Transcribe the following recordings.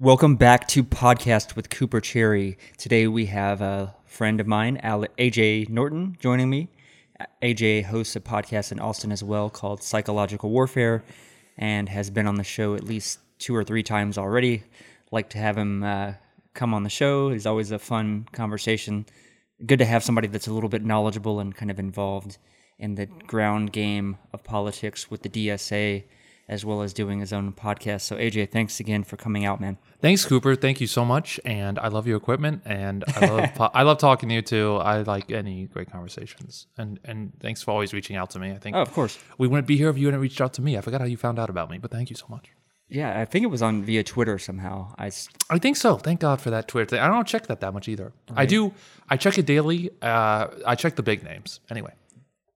Welcome back to Podcast with Cooper Cherry. Today we have a friend of mine, AJ Norton, joining me. AJ hosts a podcast in Austin as well called Psychological Warfare and has been on the show at least two or three times already. Like to have him uh, come on the show. It's always a fun conversation. Good to have somebody that's a little bit knowledgeable and kind of involved in the ground game of politics with the DSA as well as doing his own podcast. So AJ, thanks again for coming out, man. Thanks, Cooper. Thank you so much, and I love your equipment, and I love po- I love talking to you too. I like any great conversations, and and thanks for always reaching out to me. I think Oh, of course. we wouldn't be here if you hadn't reached out to me. I forgot how you found out about me, but thank you so much. Yeah, I think it was on via Twitter somehow. I s- I think so. Thank God for that Twitter thing. I don't check that that much either. I do. I check it daily. Uh, I check the big names anyway.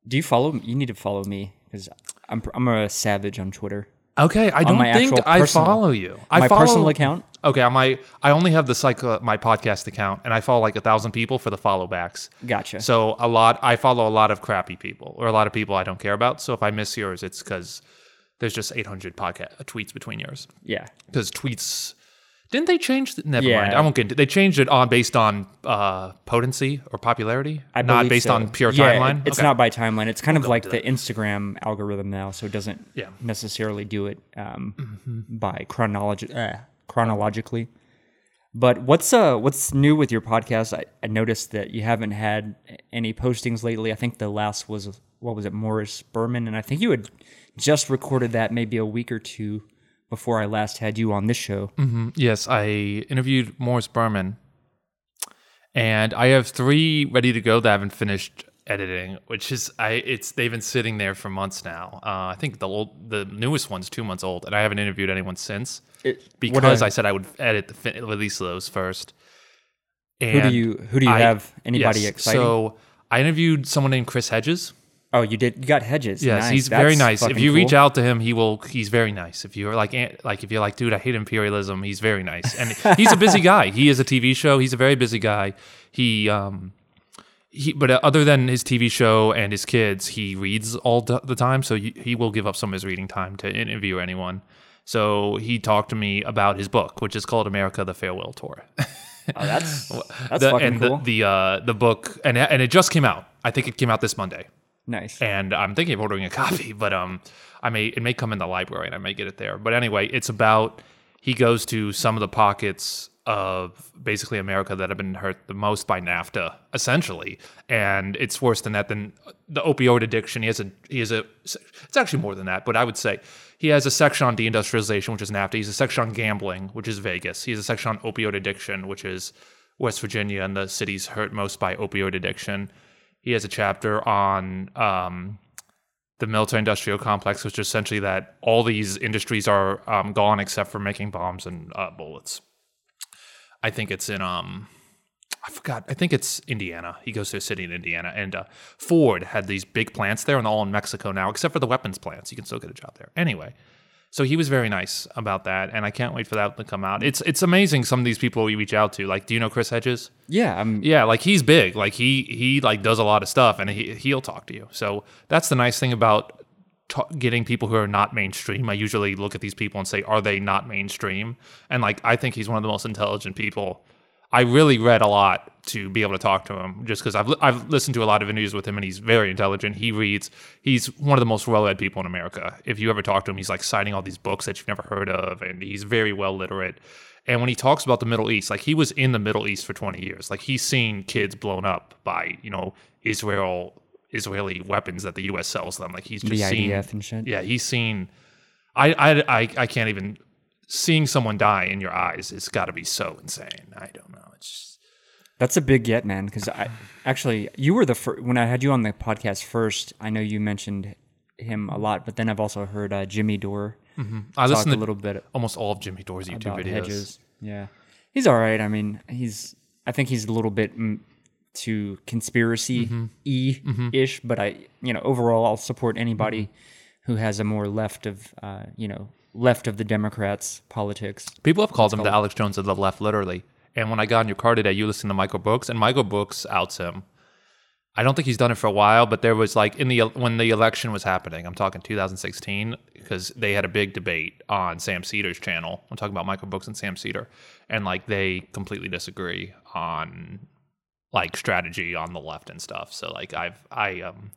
do you follow? You need to follow me because I'm I'm a savage on Twitter. Okay, I don't think I personal- follow you. I my follow, personal account. Okay, on my I only have the psych uh, my podcast account, and I follow like a thousand people for the follow backs. Gotcha. So a lot I follow a lot of crappy people or a lot of people I don't care about. So if I miss yours, it's because there's just 800 podcast tweets between yours. Yeah, Because tweets didn't they change? The, never Yeah. mind. I won't get into. They changed it on based on uh, potency or popularity, I not based so. on pure Yeah, timeline. It's Okay. not by timeline. It's kind of like the Instagram algorithm now, so it doesn't Yeah. Mm-hmm. necessarily do it um, by chronology uh, chronologically. But what's uh what's new with your podcast? I, I noticed that you haven't had any postings lately. I think the last was what was it, Morris Berman, and I think you had just recorded that maybe a week or two before I last had you on this show. Yes, I interviewed Morris Berman, and I have three ready to go that I haven't finished editing. Which is I it's they've been sitting there for months now. Uh, I think the old the newest one's two months old, and I haven't interviewed anyone since It- because I- I said I would edit the fin- release those first. Who do you who do you I- have? Anybody yes, exciting? So I interviewed someone named Chris Hedges. Oh, you did. You got Hedges. Yes, Nice. he's very nice. If you reach out to him, he will. He's very nice. If you're like, eh, like if you're like, dude, I hate imperialism. He's very nice, and he's a busy guy. He has a TV show. He's a very busy guy. He, um, he, but uh, other than his TV show and his kids, he reads all the time. So he, he will give up some of his reading time to interview anyone. So he talked to me about his book, which is called America: The Farewell Tour. Oh, that's that's the, fucking and cool. the the, uh, the book, and and it just came out. I think it came out this Monday nice. and I'm thinking of ordering a copy, but um, I may it may come in the library and I may get it there. But anyway, it's about he goes to some of the pockets of basically America that have been hurt the most by NAFTA, essentially, and it's worse than that. Than the opioid addiction. He has a he has a it's actually more than that, but I would say he has a section on deindustrialization, which is NAFTA. He's a section on gambling, which is Vegas. He has a section on opioid addiction, which is West Virginia and the cities hurt most by opioid addiction. He has a chapter on um, the military industrial complex, which is essentially that all these industries are um, gone except for making bombs and uh, bullets. I think it's in um, I forgot. I think it's Indiana. He goes to a city in Indiana, and uh, Ford had these big plants there, and all in Mexico now, except for the weapons plants. You can still get a job there. Anyway, so he was very nice about that, and I can't wait for that to come out. It's it's amazing some of these people we reach out to. Like, do you know Chris Hedges? yeah, I'm. Yeah, like he's big. Like he he like does a lot of stuff, and he he'll talk to you. So that's the nice thing about ta- getting people who are not mainstream. I usually look at these people and say, are they not mainstream? And like I think he's one of the most intelligent people. I really read a lot to be able to talk to him, just because I've li- I've listened to a lot of interviews with him, and he's very intelligent. He reads. He's one of the most well-read people in America. If you ever talk to him, he's like citing all these books that you've never heard of, and he's very well literate. And when he talks about the Middle East, like he was in the Middle East for 20 years. Like he's seen kids blown up by, you know, Israel Israeli weapons that the US sells them. Like he's just The seen IDF and shit. Yeah, he's seen I I I, I can't even seeing someone die in your eyes, it's gotta be so insane. I don't know. It's just, That's a big get, man. Because I actually, you were the first when I had you on the podcast first. I know you mentioned him a lot, but then I've also heard uh, Jimmy Dore I talk listen a to little bit almost all of Jimmy Dore's YouTube videos. Hedges. Yeah, he's all right. I mean, he's. I think he's a little bit mm, too conspiracy e ish, but I, you know, overall, I'll support anybody who has a more left of, uh, you know, left of the Democrats politics. People have called him the Alex Jones of the left, literally. And when I got in your car today, you listened to Michael Brooks, and Michael Brooks outs him. I don't think he's done it for a while, but there was like in the when the election was happening. I'm talking 2016 because they had a big debate on Sam Seder's channel. I'm talking about Michael Brooks and Sam Seder, and like they completely disagree on like strategy on the left and stuff. So like I've I um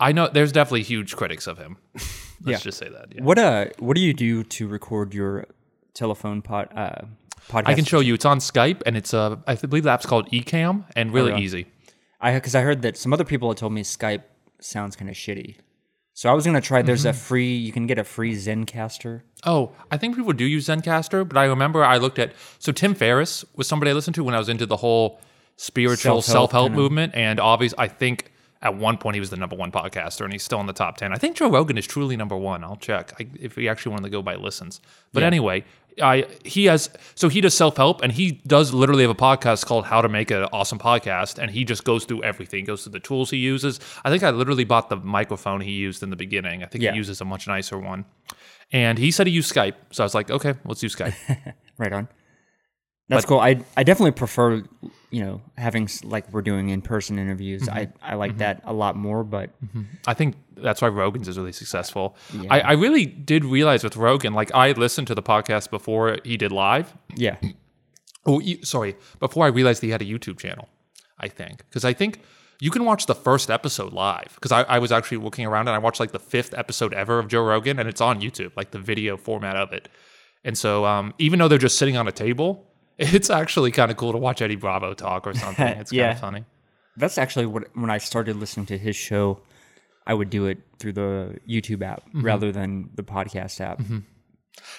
I know there's definitely huge critics of him. Let's Yeah. just say that. Yeah. What uh what do you do to record your telephone pod uh podcast? I can show you. It's on Skype, and it's uh, I believe the app's called Ecamm, and really yeah. easy. I because I heard that some other people had told me Skype sounds kind of shitty. So I was gonna try. There's a Mm-hmm. free. You can get a free Zencastr. Oh, I think people do use Zencastr, but I remember I looked at so Tim Ferriss was somebody I listened to when I was into the whole spiritual Self-help self help movement, and obviously I think at one point he was the number one podcaster, and he's still in the top ten. I think Joe Rogan is truly number one. I'll check I, if we actually want to go by listens. But anyway, I he has so he does self help, and he does literally have a podcast called How to Make an Awesome Podcast, and he just goes through everything, goes through the tools he uses. I think I literally bought the microphone he used in the beginning. I think Yeah. he uses a much nicer one. And he said he used Skype. So I was like, okay, let's use Skype. Right on. That's cool. I I definitely prefer you know having like we're doing in person interviews. Mm-hmm. I I like that a lot more. But I think that's why Rogan's is really successful. I, I really did realize with Rogan, like I listened to the podcast before he did live. yeah, Oh, sorry, before I realized he had a YouTube channel, I think. Because I think you can watch the first episode live. Because I, I was actually looking around and I watched like the fifth episode ever of Joe Rogan and it's on YouTube, like the video format of it. And so um, even though they're just sitting on a table, it's actually kind of cool to watch Eddie Bravo talk or something. It's kind of funny. that's actually what when I started listening to his show, I would do it through the YouTube app Mm-hmm. rather than the podcast app.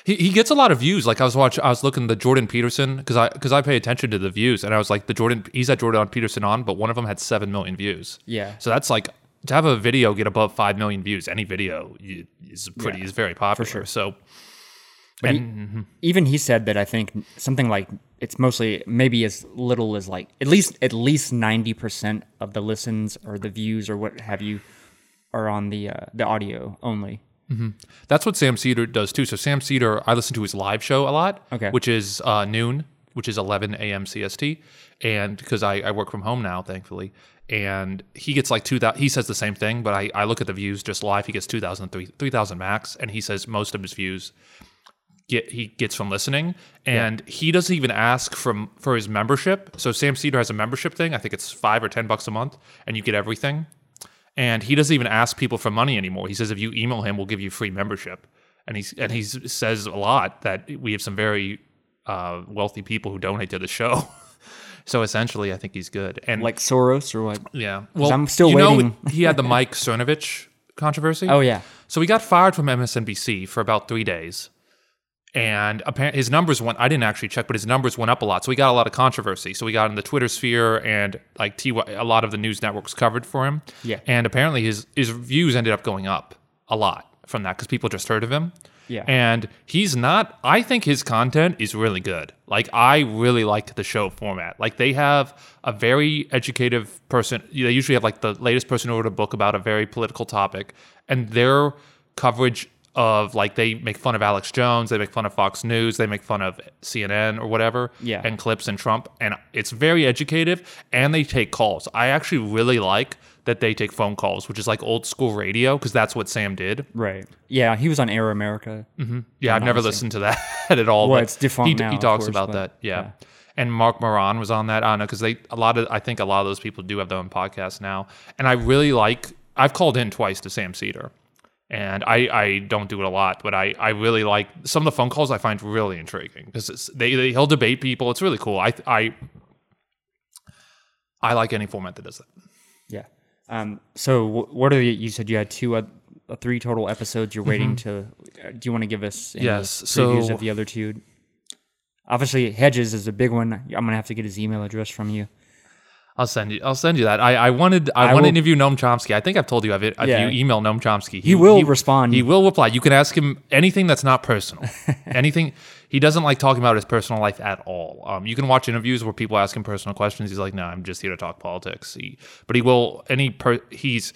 He, he gets a lot of views. Like I was watching, I was looking the Jordan Peterson because I because I pay attention to the views, and I was like the Jordan. He's at Jordan Peterson on, but one of them had seven million views. Yeah. So that's like to have a video get above five million views. Any video is pretty Yeah, is very popular. sure. So But he- and- even he said that I think something like it's mostly maybe as little as like at least at least ninety percent of the listens or the views or what have you are on the uh, the audio only. Mm-hmm. That's what Sam Seder does too. So Sam Seder, I listen to his live show a lot, Okay. which is uh, noon, which is 11 a.m. CST, and because I, I work from home now, thankfully, and he gets like two thousand. He says the same thing, but I, I look at the views just live. He gets 2,000, 3,000 max, and he says most of his views get he gets from listening, and he doesn't even ask from for his membership. So Sam Seder has a membership thing. I think it's five or ten bucks a month, and you get everything. And he doesn't even ask people for money anymore. He says if you email him, we'll give you free membership. And he's and he says a lot that we have some very uh, wealthy people who donate to the show. so essentially, I think he's good. And Like Soros or what? yeah, well, I'm still you know, waiting. he had the Mike Cernovich controversy. Oh yeah. So he got fired from MSNBC for about three days. And apparently his numbers went, I didn't actually check, but his numbers went up a lot. So he got a lot of controversy. So he got in the Twitter sphere and like T, a lot of the news networks covered for him. Yeah. And apparently his, his views ended up going up a lot from that because people just heard of him. Yeah. And he's not, I think his content is really good. Like, I really like the show format. Like, they have a very educative person. They usually have like the latest person who wrote a book about a very political topic, and their coverage of like they make fun of Alex Jones, they make fun of Fox News, they make fun of CNN or whatever, Yeah. and clips and Trump, and it's very educative. And they take calls. I actually really like that they take phone calls, which is like old school radio because that's what Sam did. Right. Yeah, he was on Air America. Mm-hmm. Yeah, I've never listened to that at all. Well, but it's defunct he, now, he talks course, about but, that. Yeah. yeah. And Marc Maron was on that. I don't know because they a lot of I think a lot of those people do have their own podcast now. And I really like. I've called in twice to Sam Seder, and I I don't do it a lot, but I I really like some of the phone calls. I find really intriguing because they, they he'll debate people. It's really cool. I I I like any format that does that. Yeah. Um. So what are the? You said you had two, uh, three total episodes. You're waiting to. Uh, do you want to give us any Mm-hmm. Yes, previews so- of the other two? Obviously, Hedges is a big one. I'm gonna have to get his email address from you. I'll send you. I'll send you that. I, I wanted. I, I want to interview Noam Chomsky. I think I've told you. I've, if Yeah. you email Noam Chomsky, He will respond. He will reply. You can ask him anything that's not personal. anything. He doesn't like talking about his personal life at all. Um, you can watch interviews where people ask him personal questions. He's like, "No, I'm just here to talk politics." He, but he will. Any. Per, he's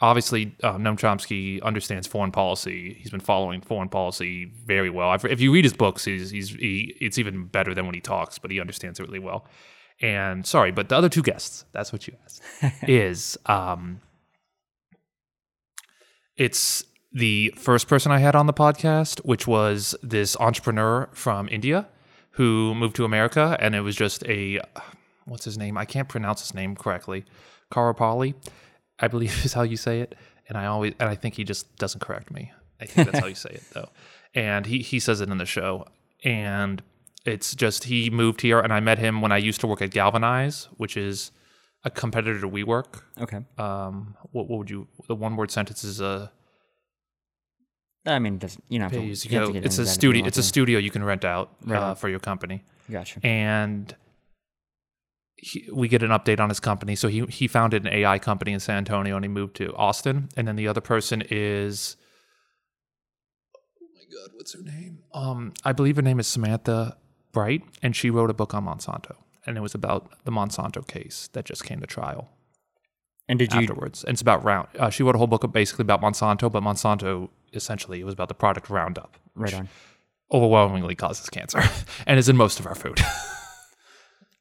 obviously uh, Noam Chomsky understands foreign policy. He's been following foreign policy very well. I've, if you read his books, he's, he's he, it's even better than when he talks. But he understands it really well. And sorry, but the other two guests, that's what you asked, is um, it's the first person I had on the podcast, which was this entrepreneur from India who moved to America, and it was just a what's his name? I can't pronounce his name correctly. Karapali, I believe is how you say it, and I always and I think he just doesn't correct me. I think that's how you say it though, and he he says it in the show, and it's just he moved here, and I met him when I used to work at Galvanize, which is a competitor to WeWork. Okay. Um, what, what would you? The one word sentence is a I mean, you know? pay you you have to go. get It's a studio. It's a studio you can rent out Right uh, for your company, Gotcha. and he, we get an update on his company. So he he founded an AI company in San Antonio, and he moved to Austin. And then the other person is. Oh my God, what's her name? Um, I believe her name is Samantha Bright, and she wrote a book on Monsanto, and it was about the Monsanto case that just came to trial And did you? afterwards. And it's about round. Uh, she wrote a whole book basically about Monsanto, but Monsanto essentially it was about the product Roundup, Right on. overwhelmingly causes cancer, and is in most of our food.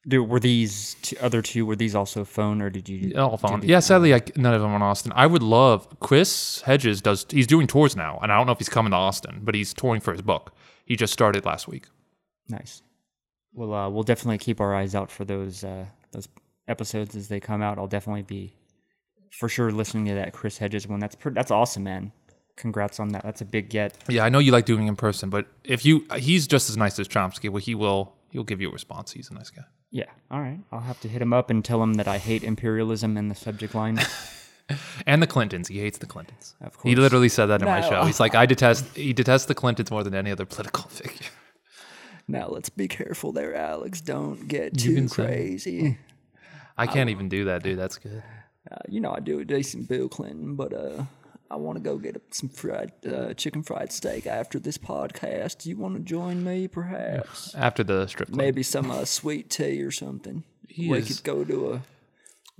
Do were these two, other two? Were these also phone or did you? All the- Yeah, sadly, I, none of them in Austin. I would love Chris Hedges does. He's doing tours now, and I don't know if he's coming to Austin, but he's touring for his book. He just started last week. Nice. Well, uh, we'll definitely keep our eyes out for those uh, those episodes as they come out. I'll definitely be for sure listening to that Chris Hedges one. That's pretty, that's awesome, man. Congrats on that. That's a big get. Yeah, I know you like doing it in person, but if you, he's just as nice as Chomsky. Well, he will. He'll give you a response. He's a nice guy. Yeah. All right. I'll have to hit him up and tell him that I hate imperialism in the subject line. And the Clintons. He hates the Clintons. Of He literally said that in my show. He's like, I detest. He detests the Clintons more than any other political figure. Now let's be careful there, Alex. Don't get too crazy. I can't even do that, dude. That's good. Uh, you know I do a decent Bill Clinton, but uh, I want to go get some fried uh, chicken fried steak after this podcast. Do you want to join me, perhaps? After the strip club. Maybe some uh, sweet tea or something. He we is- could go to a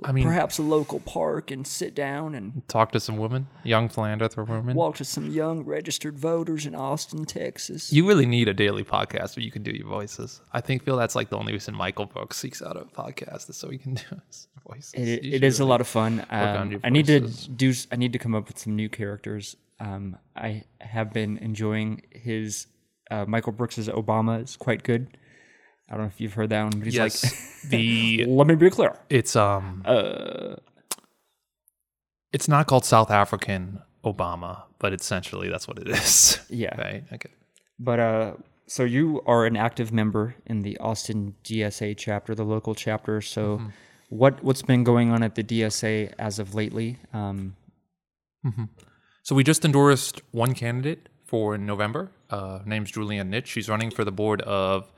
I mean, perhaps a local park and sit down and talk to some women, young philanderer women. walk to some young registered voters in Austin, Texas. You really need a daily podcast where you can do your voices. I think Phil, that's like the only reason Michael Brooks seeks out a podcast is so he can do his voices. It, it is a lot of fun. Um, I need to do. I need to come up with some new characters. Um, I have been enjoying his uh, Michael Brooks's Obama is quite good. I don't know if you've heard that one, but he's Yes, like, the "Let me be clear." it's um, Uh, it's not called South African Obama, but essentially that's what it is. Yeah. Right. Okay. But uh, so you are an active member in the Austin DSA chapter, the local chapter. So, Mm-hmm. what what's been going on at the DSA as of lately? Um, So we just endorsed one candidate for November. Uh, name's Julie Ann Nitsch. She's running for the board of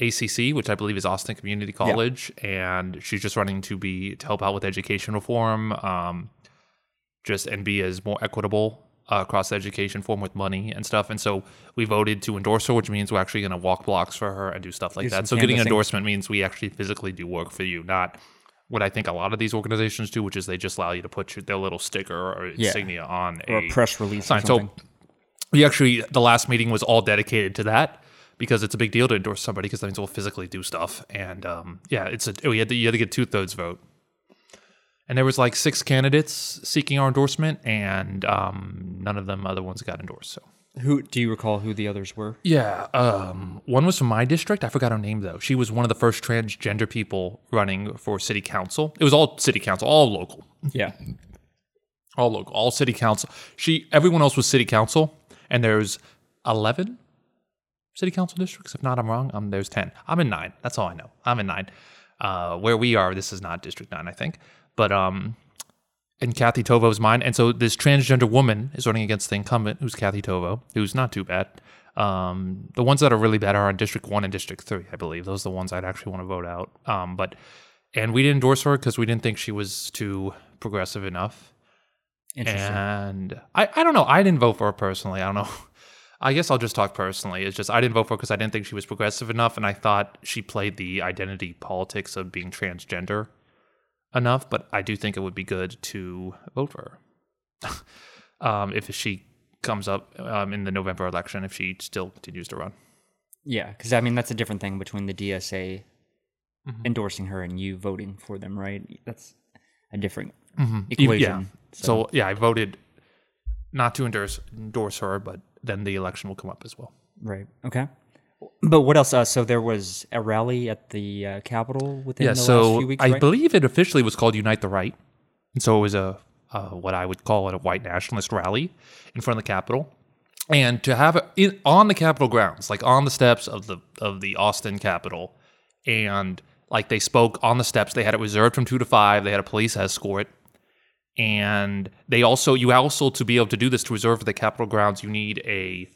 ACC, which I believe is Austin Community College, and she's just running to be to help out with education reform, um, just and be as more equitable uh, across the education form with money and stuff. And so we voted to endorse her, which means we're actually going to walk blocks for her and do stuff like Do that. So getting endorsement means we actually physically do work for you, not what I think a lot of these organizations do, which is they just allow you to put your, their little sticker or Yeah. insignia on or a press release sign. So we actually the last meeting was all dedicated to that because it's a big deal to endorse somebody because that means we'll physically do stuff. And um, yeah, it's a we had to, you had to get two thirds vote. And there was like six candidates seeking our endorsement, and um, none of them other ones got endorsed. So Who do you recall who the others were? yeah, um, one was from my district. I forgot her name though. She was one of the first transgender people running for city council. It was all city council, all local Yeah. all local, all city council. She, everyone else was city council, and there's eleven city council districts. If not, I'm wrong. Um, there's ten. I'm in nine. That's all I know. I'm in nine. Uh, where we are, this is not District Nine, I think, but um, and Kathy Tovo's mine. And so this transgender woman is running against the incumbent, who's Kathy Tovo, who's not too bad. Um, the ones that are really bad are in District One and District Three, I believe. Those are the ones I'd actually want to vote out. Um, but and we didn't endorse her because we didn't think she was too progressive enough. Interesting. And I, I don't know. I didn't vote for her personally. I don't know. I guess I'll just talk personally. It's just I didn't vote for her because I didn't think she was progressive enough, and I thought she played the identity politics of being transgender enough. But I do think it would be good to vote for her um, if she comes up um, in the November election if she still continues to run. yeah, because I mean that's a different thing between the DSA endorsing her and you voting for them, right? That's a different Even- equation. Yeah. So yeah, I voted not to endorse endorse her, but then the election will come up as well. Right. Okay. But what else? Uh, so there was a rally at the uh, Capitol within Yeah, the last few weeks, I right? believe it officially was called Unite the Right, and so it was a uh, what I would call it a white nationalist rally in front of the Capitol, and to have it in, on the Capitol grounds, like on the steps of the of the Austin Capitol, and like they spoke on the steps. They had it reserved from two to five. They had a police escort, and they also you also to be able to do this to reserve the Capitol grounds, you need a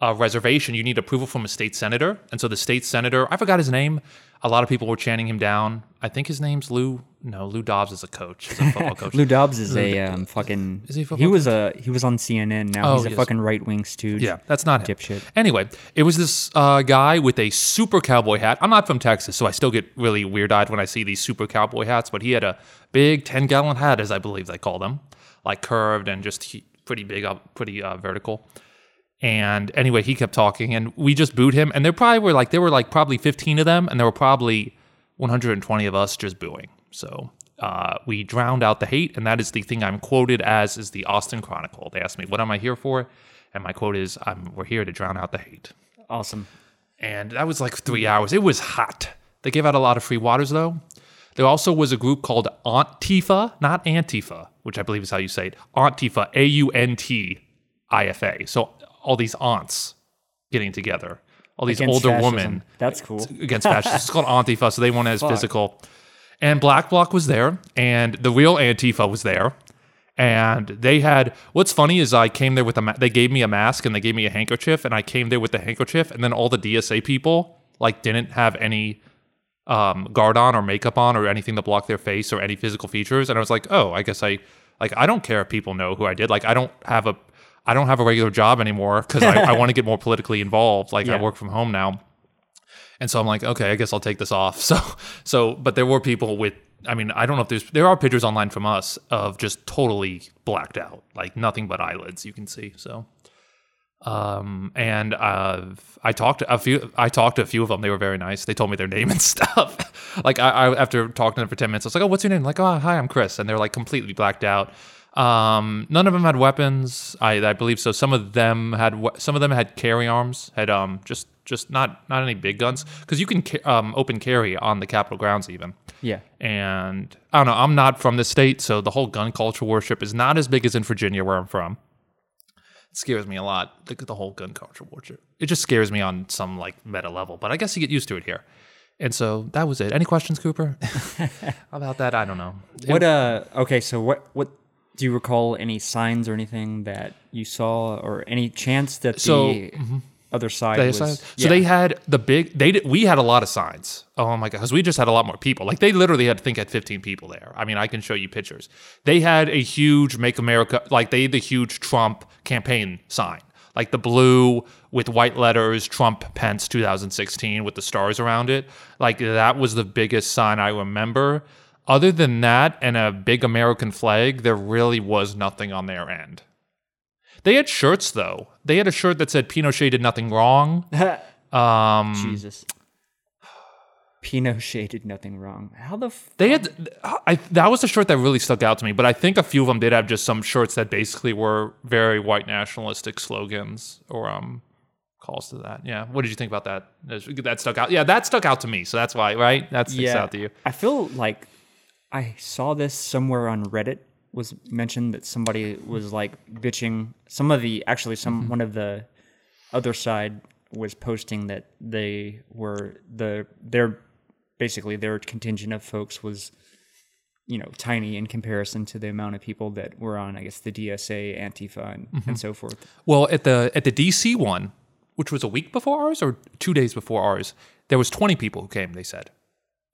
a reservation, you need approval from a state senator. And so the state senator, I forgot his name. A lot of people were chanting him down. I think his name's Lou. No, Lou Dobbs is a coach. He's a football coach. Lou Dobbs is a um, fucking. Is he a he was a he was on CNN. Now Oh, he's a yes. fucking right wing stooge. Yeah, that's not him. Dipshit. Anyway, it was this uh, guy with a super cowboy hat. I'm not from Texas, so I still get really weird eyed when I see these super cowboy hats, but he had a big 10 gallon hat, as I believe they call them, like curved and just pretty big, up, pretty uh, vertical. And anyway, he kept talking, and we just booed him. And there probably were like there were like probably 15 of them, and there were probably 120 of us just booing. So uh, we drowned out the hate, and that is the thing I'm quoted as is the Austin Chronicle. They asked me, "What am I here for?" And my quote is, "I'm we're here to drown out the hate." Awesome. And that was like three hours. It was hot. They gave out a lot of free waters though. There also was a group called Antifa, not Antifa, which I believe is how you say it. Antifa, A U N T I F A. So all these aunts getting together, all these Against older fascism. women That's cool. against fascists. it's called Antifa, so they weren't as physical. And Black Bloc was there, and the real Antifa was there. And they had what's funny is I came there with a ma- they gave me a mask and they gave me a handkerchief, and I came there with the handkerchief, and then all the DSA people like didn't have any um, guard on or makeup on or anything to block their face or any physical features, and I was like, oh, I guess I like I don't care if people know who I did. Like I don't have a I don't have a regular job anymore because I, I want to get more politically involved. Like I work from home now. And so I'm like, okay, I guess I'll take this off. So, so, but there were people with, I mean, I don't know if there's, there are pictures online from us of just totally blacked out, like nothing but eyelids you can see. So, um, and uh, I talked to a few, I talked to a few of them. They were very nice. They told me their name and stuff. like I, I, after talking to them for 10 minutes, I was like, oh, what's your name? Like, oh, hi, I'm Chris. And they're like completely blacked out. Um, none of them had weapons. I, I believe so. Some of them had, we- some of them had carry arms, had, um, just, just not, not any big guns. Cause you can, ca- um, open carry on the Capitol grounds even. Yeah. And I don't know, I'm not from the state, so the whole gun culture worship is not as big as in Virginia, where I'm from. It scares me a lot. Look at the whole gun culture worship. It just scares me on some like meta level, but I guess you get used to it here. And so that was it. Any questions, Cooper? About that, I don't know. What uh okay, so what what do you recall any signs or anything that you saw or any chance that So, mm-hmm. the other side They was so yeah. they had the big. They did, we had a lot of signs. Oh my god, because we just had a lot more people. Like they literally had to think had 15 people there. I mean, I can show you pictures. They had a huge "Make America" like they had the huge Trump campaign sign, like the blue with white letters Trump Pence 2016 with the stars around it. Like that was the biggest sign I remember. Other than that, and a big American flag, there really was nothing on their end. They had shirts though. They had a shirt that said Pinochet did nothing wrong. Um, Jesus. Pinochet did nothing wrong. How the f- they had I, that was a shirt that really stuck out to me. But I think a few of them did have just some shirts that basically were very white nationalistic slogans or um calls to that. Yeah. What did you think about that? That stuck out. Yeah, that stuck out to me. So that's why, right? That sticks yeah, out to you. I feel like I saw this somewhere on Reddit was mentioned that somebody was like bitching some of the actually some Mm-hmm. one of the other side was posting that they were the their basically their contingent of folks was you know tiny in comparison to the amount of people that were on I guess the DSA Antifa and, Mm-hmm. and so forth. Well, at the at the DC one, which was a week before ours or two days before ours, there was 20 people who came. They said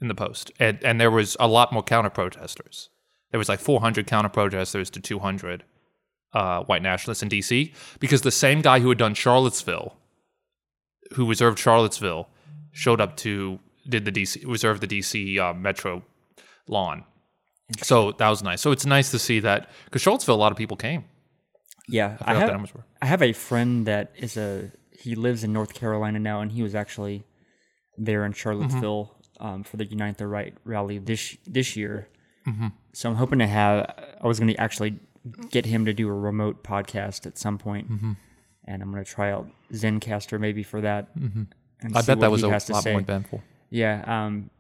in the post, and and there was a lot more counter protesters. There was like 400 counter protesters to 200 uh, white nationalists in DC because the same guy who had done Charlottesville, who reserved Charlottesville, showed up to did the DC reserve the DC uh, metro lawn. So that was nice. So it's nice to see that because Charlottesville, a lot of people came. Yeah, I I have. I have a friend that is a he lives in North Carolina now, and he was actually there in Charlottesville um, for the Unite the Right rally this this year. Mm-hmm. So I'm hoping to have. I was going to actually get him to do a remote podcast at some point, Mm-hmm. and I'm going to try out Zencastr maybe for that. Mm-hmm. I bet that was a lot more eventful. Yeah, um,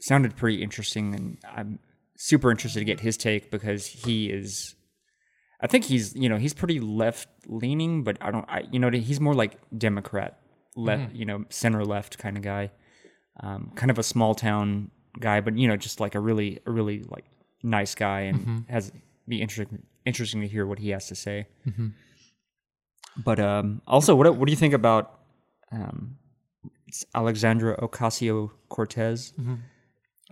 sounded pretty interesting, and I'm super interested to get his take because he is. I think he's you know he's pretty left leaning, but I don't I you know he's more like Democrat left you know center left kind of guy, um, kind of a small town guy, but you know just like a really a really like nice guy and has be interesting interesting to hear what he has to say. But um, also, what what do you think about um, Alexandra Ocasio Cortez?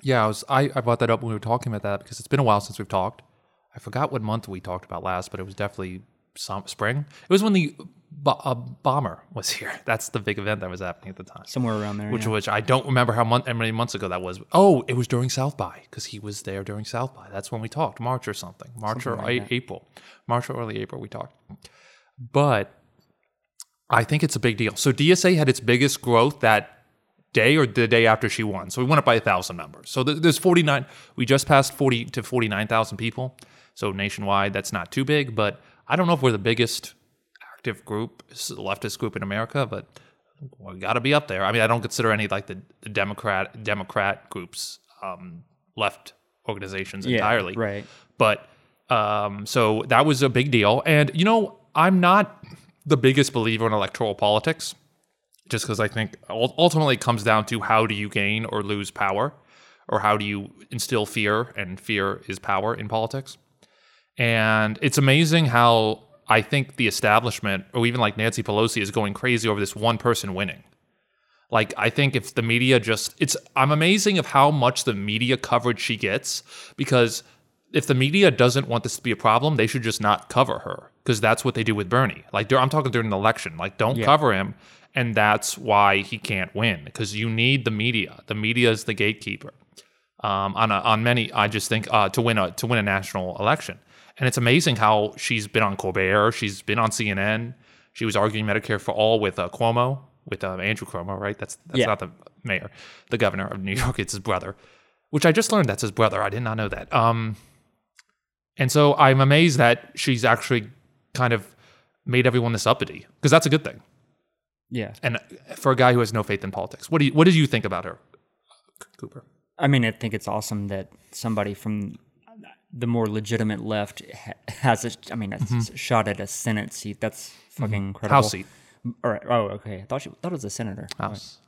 Yeah, I was. I, I brought that up when we were talking about that because it's been a while since we've talked. I forgot what month we talked about last, but it was definitely some spring. It was when the bo- uh, bomber was here. That's the big event that was happening at the time. Somewhere around there. Which, yeah. which I don't remember how, month, how many months ago that was. Oh, it was during South by because he was there during South by. That's when we talked, March or something, March or A- April, March or early April. We talked, but I think it's a big deal. So DSA had its biggest growth that day or the day after she won. So we went up by a thousand members. So there's 49. We just passed 40 to 49,000 people. So nationwide, that's not too big, but I don't know if we're the biggest active group, leftist group in America, but we got to be up there. I mean, I don't consider any like the, the Democrat Democrat groups um, left organizations yeah, entirely. right. But um, so that was a big deal. And, you know, I'm not the biggest believer in electoral politics just because I think ultimately it comes down to how do you gain or lose power or how do you instill fear, and fear is power in politics. And it's amazing how I think the establishment, or even like Nancy Pelosi, is going crazy over this one person winning. Like I think if the media just it's I'm amazing of how much the media coverage she gets because if the media doesn't want this to be a problem, they should just not cover her because that's what they do with Bernie. Like I'm talking during the election, like don't cover him, and that's why he can't win because you need the media. The media is the gatekeeper. Um, on a, on many, I just think uh, to win a to win a national election, and it's amazing how she's been on Colbert, she's been on CNN, she was arguing Medicare for all with uh, Cuomo, with uh, Andrew Cuomo, right? That's that's Yeah. not the mayor, the governor of New York. It's his brother, which I just learned that's his brother. I did not know that. Um, and so I'm amazed that she's actually kind of made everyone this uppity because that's a good thing. Yeah. And for a guy who has no faith in politics, what do you what did you think about her, Cooper? I mean, I think it's awesome that somebody from the more legitimate left has a, I mean, a s- shot at a Senate seat. That's fucking incredible. House seat. All right. Oh, okay. I thought she thought it was a senator. House.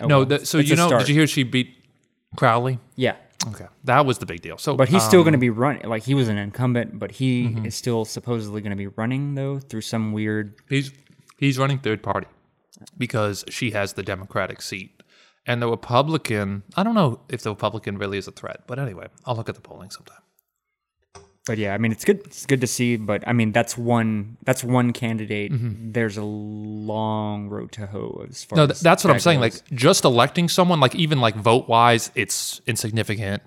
Oh, no, well. the, so It's you know, start. did you hear she beat Crowley? Yeah. Okay, that was the big deal. So, But he's um, still going to be running. Like he was an incumbent, but he Mm-hmm. is still supposedly going to be running though through some weird. He's he's running third party because she has the Democratic seat, and the Republican. I don't know if the Republican really is a threat, but anyway, I'll look at the polling sometime. But yeah, I mean, it's good. It's good to see. But I mean, that's one. That's one candidate. There's a long road to hoe as far Mm-hmm. No, th- that's what I'm saying. goes. Like just electing someone, like even like vote wise, it's insignificant.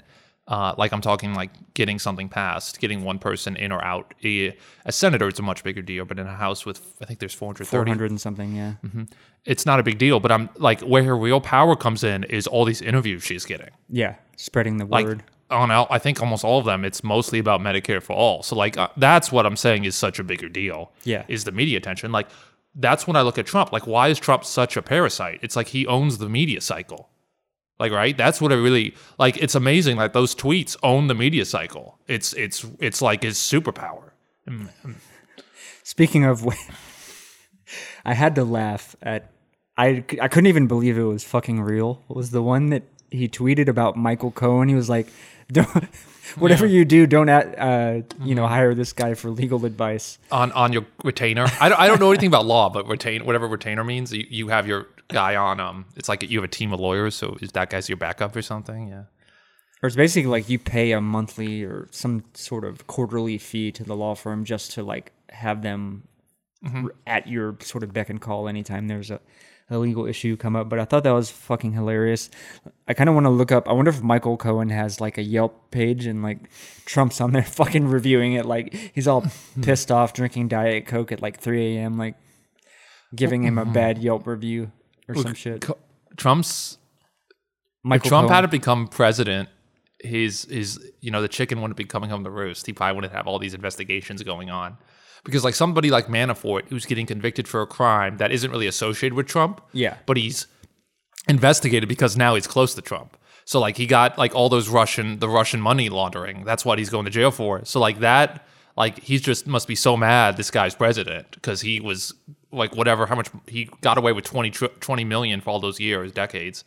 Uh, like I'm talking like getting something passed, getting one person in or out. A, a senator, it's a much bigger deal, but in a house with I think there's 430, 400 and something. Yeah. Mm-hmm. it's not a big deal. But I'm like where her real power comes in is all these interviews she's getting. Yeah. Spreading the Like word. On I think almost all of them, it's mostly about Medicare for all. So like uh, that's what I'm saying is such a bigger deal. Yeah. is the media attention. Like that's when I look at Trump. Like why is Trump such a parasite? It's like he owns the media cycle. Like right, that's what I really like. It's amazing. Like those tweets own the media cycle. It's it's it's like his superpower. Speaking of, I had to laugh at. I I couldn't even believe it was fucking real. It was the one that he tweeted about Michael Cohen. He was like, "Don't whatever you do, don't at, uh, you know hire this guy for legal advice." on on your retainer. I don't, I don't know anything about law, but retain whatever retainer means. You, you have your guy on. Um, it's like you have a team of lawyers. So is that guy's your backup or something? Yeah. Or it's basically like you pay a monthly or some sort of quarterly fee to the law firm just to like have them Mm-hmm. r- at your sort of beck and call anytime there's a, a legal issue come up. But I thought that was fucking hilarious. I kind of want to look up. I wonder if Michael Cohen has like a Yelp page and like Trump's on there fucking reviewing it. Like he's all pissed off drinking Diet Coke at like 3 a.m. Like giving him a mm-hmm. bad Yelp review or some shit. Co- Trump's Michael Trump Cohen- had to become president, his his you know the chicken wouldn't be coming home to roost. He probably wouldn't have all these investigations going on, because like somebody like Manafort who's getting convicted for a crime that isn't really associated with Trump, Yeah. but he's investigated because now he's close to Trump. So like he got like all those Russian the Russian money laundering. That's what he's going to jail for. So like that like he's just must be so mad this guy's president because he was like whatever how much he got away with 20 20 million for all those years, decades.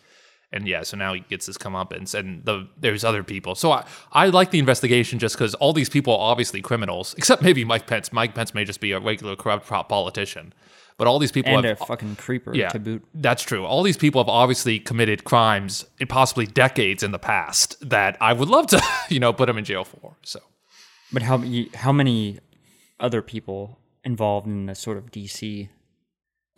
And yeah, so now he gets his comeuppance, and the there's other people. So I, I like the investigation just because all these people are obviously criminals, except maybe Mike Pence. Mike Pence may just be a regular corrupt politician, but all these people and have a fucking creeper yeah, to boot. That's true. All these people have obviously committed crimes eh, possibly decades in the past that I would love to, you know, put them in jail for. So But how how many other people involved in the sort of DC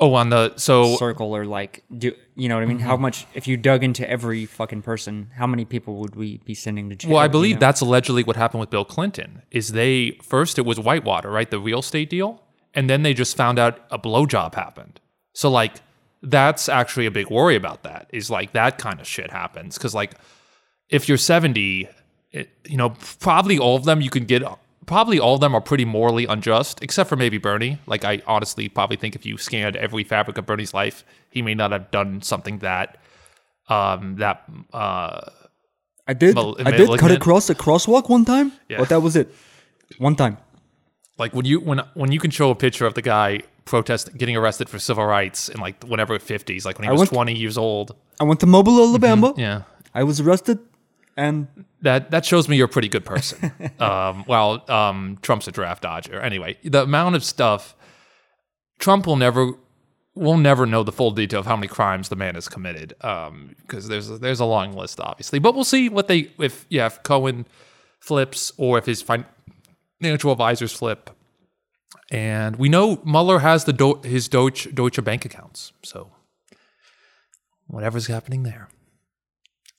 oh, on the so circle or like do you know what I mean? How Mm-hmm. much if you dug into every fucking person, how many people would we be sending to jail? well, I you believe know? that's allegedly what happened with Bill Clinton. Is they first it was Whitewater, right, the real estate deal, and then they just found out a blowjob happened. So like that's actually a big worry about that. Is like that kind of shit happens because like if you're 70, it, you know, probably all of them you can get. Probably all of them are pretty morally unjust, except for maybe Bernie. Like I honestly probably think if you scanned every fabric of Bernie's life, he may not have done something that, um, that uh, I did Mal- I did cut across a crosswalk one time, Yeah. but that was it. One time. like when you when when you can show a picture of the guy protest getting arrested for civil rights in like whenever 50s, like when he I was went- 20 years old. I went to Mobile, Alabama. Yeah. I was arrested, and that that shows me you're a pretty good person. um, well, um, Trump's a draft dodger. Anyway, the amount of stuff Trump will never will never know the full detail of how many crimes the man has committed because there's a, there's a long list, obviously. But we'll see what they if yeah if Cohen flips or if his financial advisors flip. And we know Mueller has the Do- his Deutsche Deutsche Bank accounts, so whatever's happening there.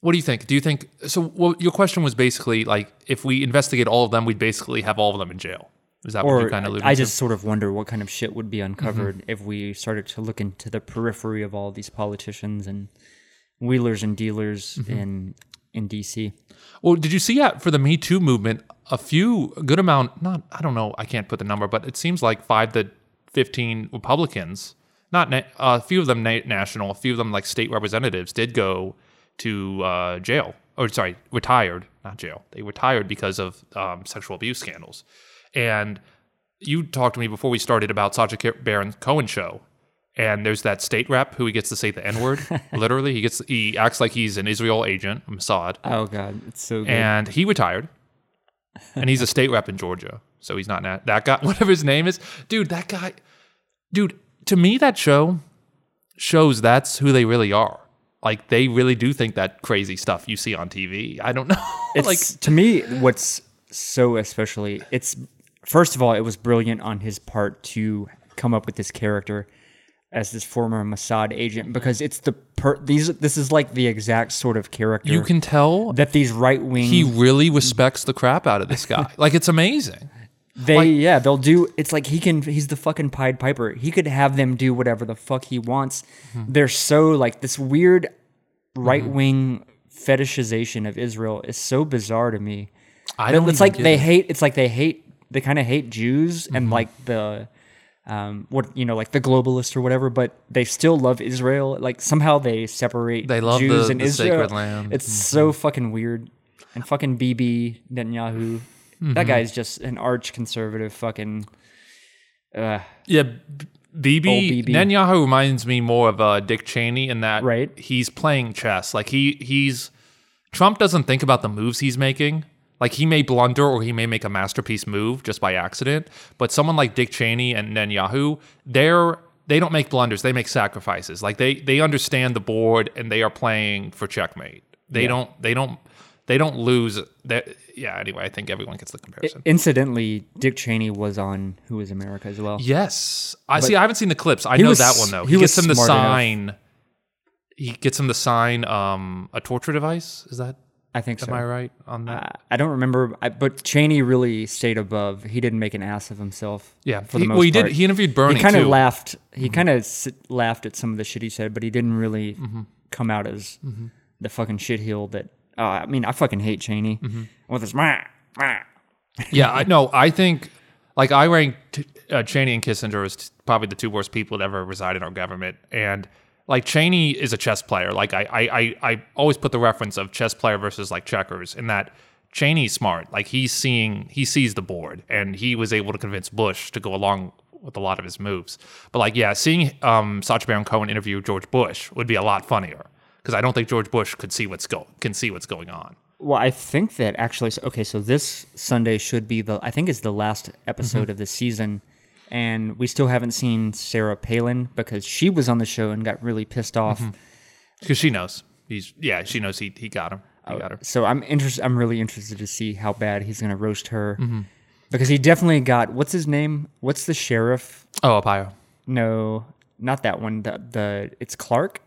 What do you think? Do you think so? Well, your question was basically like if we investigate all of them, we'd basically have all of them in jail. Is that what you kind of alluded I to? just sort of wonder what kind of shit would be uncovered Mm-hmm. if we started to look into the periphery of all these politicians and wheelers and dealers Mm-hmm. in in DC. Well, did you see uh, for the Me Too movement, a few, a good amount, not, I don't know, I can't put the number, but it seems like five to 15 Republicans, not na- uh, a few of them na- national, a few of them like state representatives did go to uh, jail, or sorry, retired, not jail. They retired because of um, sexual abuse scandals. And you talked to me before we started about Sacha Baron Cohen show. And there's that state rep who he gets to say the N word. literally, he gets he acts like he's an Israel agent, Mossad Oh god, it's so good. and he retired. and he's a state rep in Georgia, so he's not na- that guy. Whatever his name is, dude. That guy, dude. To me, that show shows that's who they really are. Like they really do think that crazy stuff you see on TV. I don't know. it's like to me what's so especially it's first of all it was brilliant on his part to come up with this character as this former Mossad agent because it's the per these this is like the exact sort of character you can tell that these right wing he really respects the crap out of this guy. like it's amazing. They yeah, they'll do. It's like he can. He's the fucking Pied Piper. He could have them do whatever the fuck he wants. Mm-hmm. They're so like this weird right wing fetishization of Israel is so bizarre to me. I don't. It's like they it. hate. It's like they hate. They kind of hate Jews Mm-hmm. and like the. Um, what you know, like the globalists or whatever, but they still love Israel. Like somehow they separate They love Jews the- and the Israel. sacred land. Mm-hmm. It's so fucking weird. And fucking Bibi Netanyahu, Mm-hmm. that guy's just an arch conservative fucking. Uh, Yeah, Bibi. Netanyahu reminds me more of uh, Dick Cheney in that Right. he's playing chess. Like he he's Trump doesn't think about the moves he's making. Like he may blunder or he may make a masterpiece move just by accident. But someone like Dick Cheney and Netanyahu, they're they don't make blunders. They make sacrifices. Like they they understand the board and they are playing for checkmate. They don't they don't they don't lose. That yeah. Anyway, I think everyone gets the comparison. incidentally, Dick Cheney was on Who Is America as well. Yes, I see. I haven't seen the clips. I He know was- that one though. he He, gets was him the smart enough. sign. He gets him the sign um, a torture device. Is that? I think so. Am I right on that? I don't remember, I, but Cheney really stayed above. He didn't make an ass of himself. yeah. for He, the most well, he part. did. He interviewed Bernie he kind too. of laughed. He kind of s- laughed at some of the shit he said, but he didn't really Mm-hmm. come out as the fucking shitheel that. Uh, I mean, I fucking hate Cheney Mm-hmm. with his. Mah, mah. Yeah, I no, I think like I rank t- uh, Cheney and Kissinger as t- probably the two worst people to ever reside in our government, and like Cheney is a chess player. Like I, I, I, I always put the reference of chess player versus like checkers, in that Cheney's smart. Like he's seeing, he sees the board, and he was able to convince Bush to go along with a lot of his moves. But like, yeah, seeing um, Sacha Baron Cohen interview George Bush would be a lot funnier because I don't think George Bush could see what's go can see what's going on. Well, I think that actually. Okay, so this Sunday should be the. I think is the last episode Mm-hmm. of the season, and we still haven't seen Sarah Palin because she was on the show and got really pissed off. Mm-hmm. Because she knows he's yeah, she knows he he got him. He got her. So I'm interested. I'm really interested to see how bad he's gonna roast her Mm-hmm. because he definitely got. What's his name? What's the sheriff? Oh, Arpaio. No, not that one. The the it's Clarke.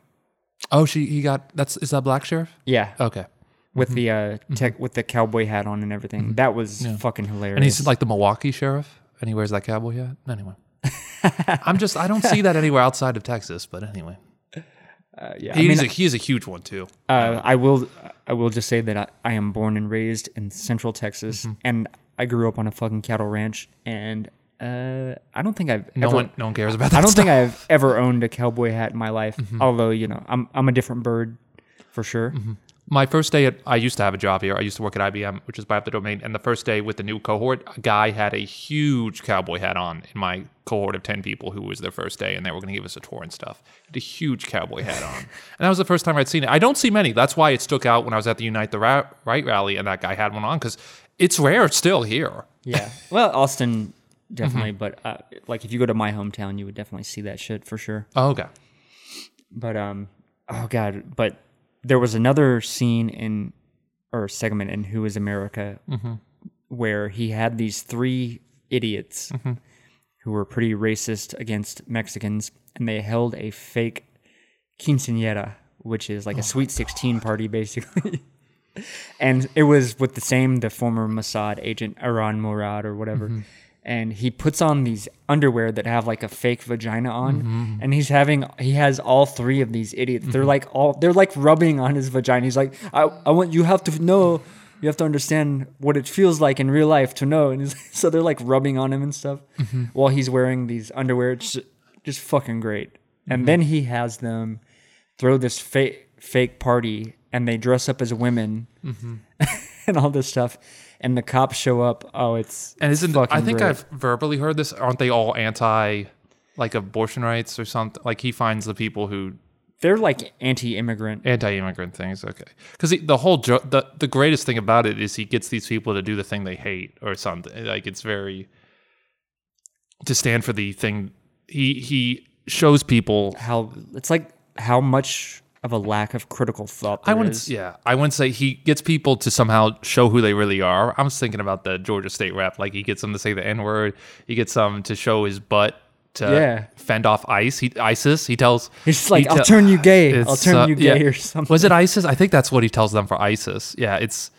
Oh, she he got that's is that Black Sheriff? Yeah, Okay. with the uh tech with the cowboy hat on and everything. That was fucking hilarious. And he's like the Milwaukee Sheriff, and he wears that cowboy hat. Anyway, I'm just I don't see that anywhere outside of Texas. But anyway, Uh, yeah, I he's mean, a, he is a huge one too. uh, I will I will just say that I, I am born and raised in Central Texas, Mm-hmm. and I grew up on a fucking cattle ranch, and uh, I don't think I've No ever, one no one cares about that. I don't stuff. think I've ever owned a cowboy hat in my life. Mm-hmm. Although you know, I'm I'm a different bird, for sure. My first day at I used to have a job here. I used to work at IBM, which is by up the domain. And the first day with the new cohort, a guy had a huge cowboy hat on in my cohort of ten people who was their first day, and they were going to give us a tour and stuff. Had a huge cowboy hat on, and that was the first time I'd seen it. I don't see many. That's why it stuck out when I was at the Unite the Ra- Right rally, and that guy had one on because it's rare still here. Yeah. Well, Austin definitely, Mm-hmm. but uh, like if you go to my hometown, you would definitely see that shit for sure. Oh, okay. But um, oh god, but there was another scene in or segment in Who Is America Mm-hmm. where he had these three idiots Mm-hmm. who were pretty racist against Mexicans, and they held a fake quinceañera, which is Oh like a sweet sixteen party, basically. and it was with the same the former Mossad agent Erran Morad or whatever. Mm-hmm. And he puts on these underwear that have like a fake vagina on, Mm-hmm. and he's having he has all three of these idiots. They're like all they're like rubbing on his vagina. He's like, I, I want you have to know, you have to understand what it feels like in real life to know. And he's, so they're like rubbing on him and stuff Mm-hmm. while he's wearing these underwear. It's just, just fucking great. Mm-hmm. And then he has them throw this fake fake party, and they dress up as women Mm-hmm. and all this stuff. And the cops show up. Oh, it's And isn't I think great. I've verbally heard this? Aren't they all anti, like abortion rights or something? Like he finds the people who they're like anti-immigrant. anti-immigrant things. Okay, because the whole jo- the the greatest thing about it is he gets these people to do the thing they hate or something. Like it's very to stand for the thing. He he shows people. How it's like how much of a lack of critical thought I wouldn't. is. Yeah, I wouldn't say he gets people to somehow show who they really are. I was thinking about the Georgia State rep. Like he gets them to say the N word. He gets them to show his butt to Yeah. fend off ICE. He, ISIS. He tells. He's like, he I'll turn you gay. I'll turn uh, you gay yeah. or something. Was it ISIS? I think that's what he tells them for ISIS. Yeah, it's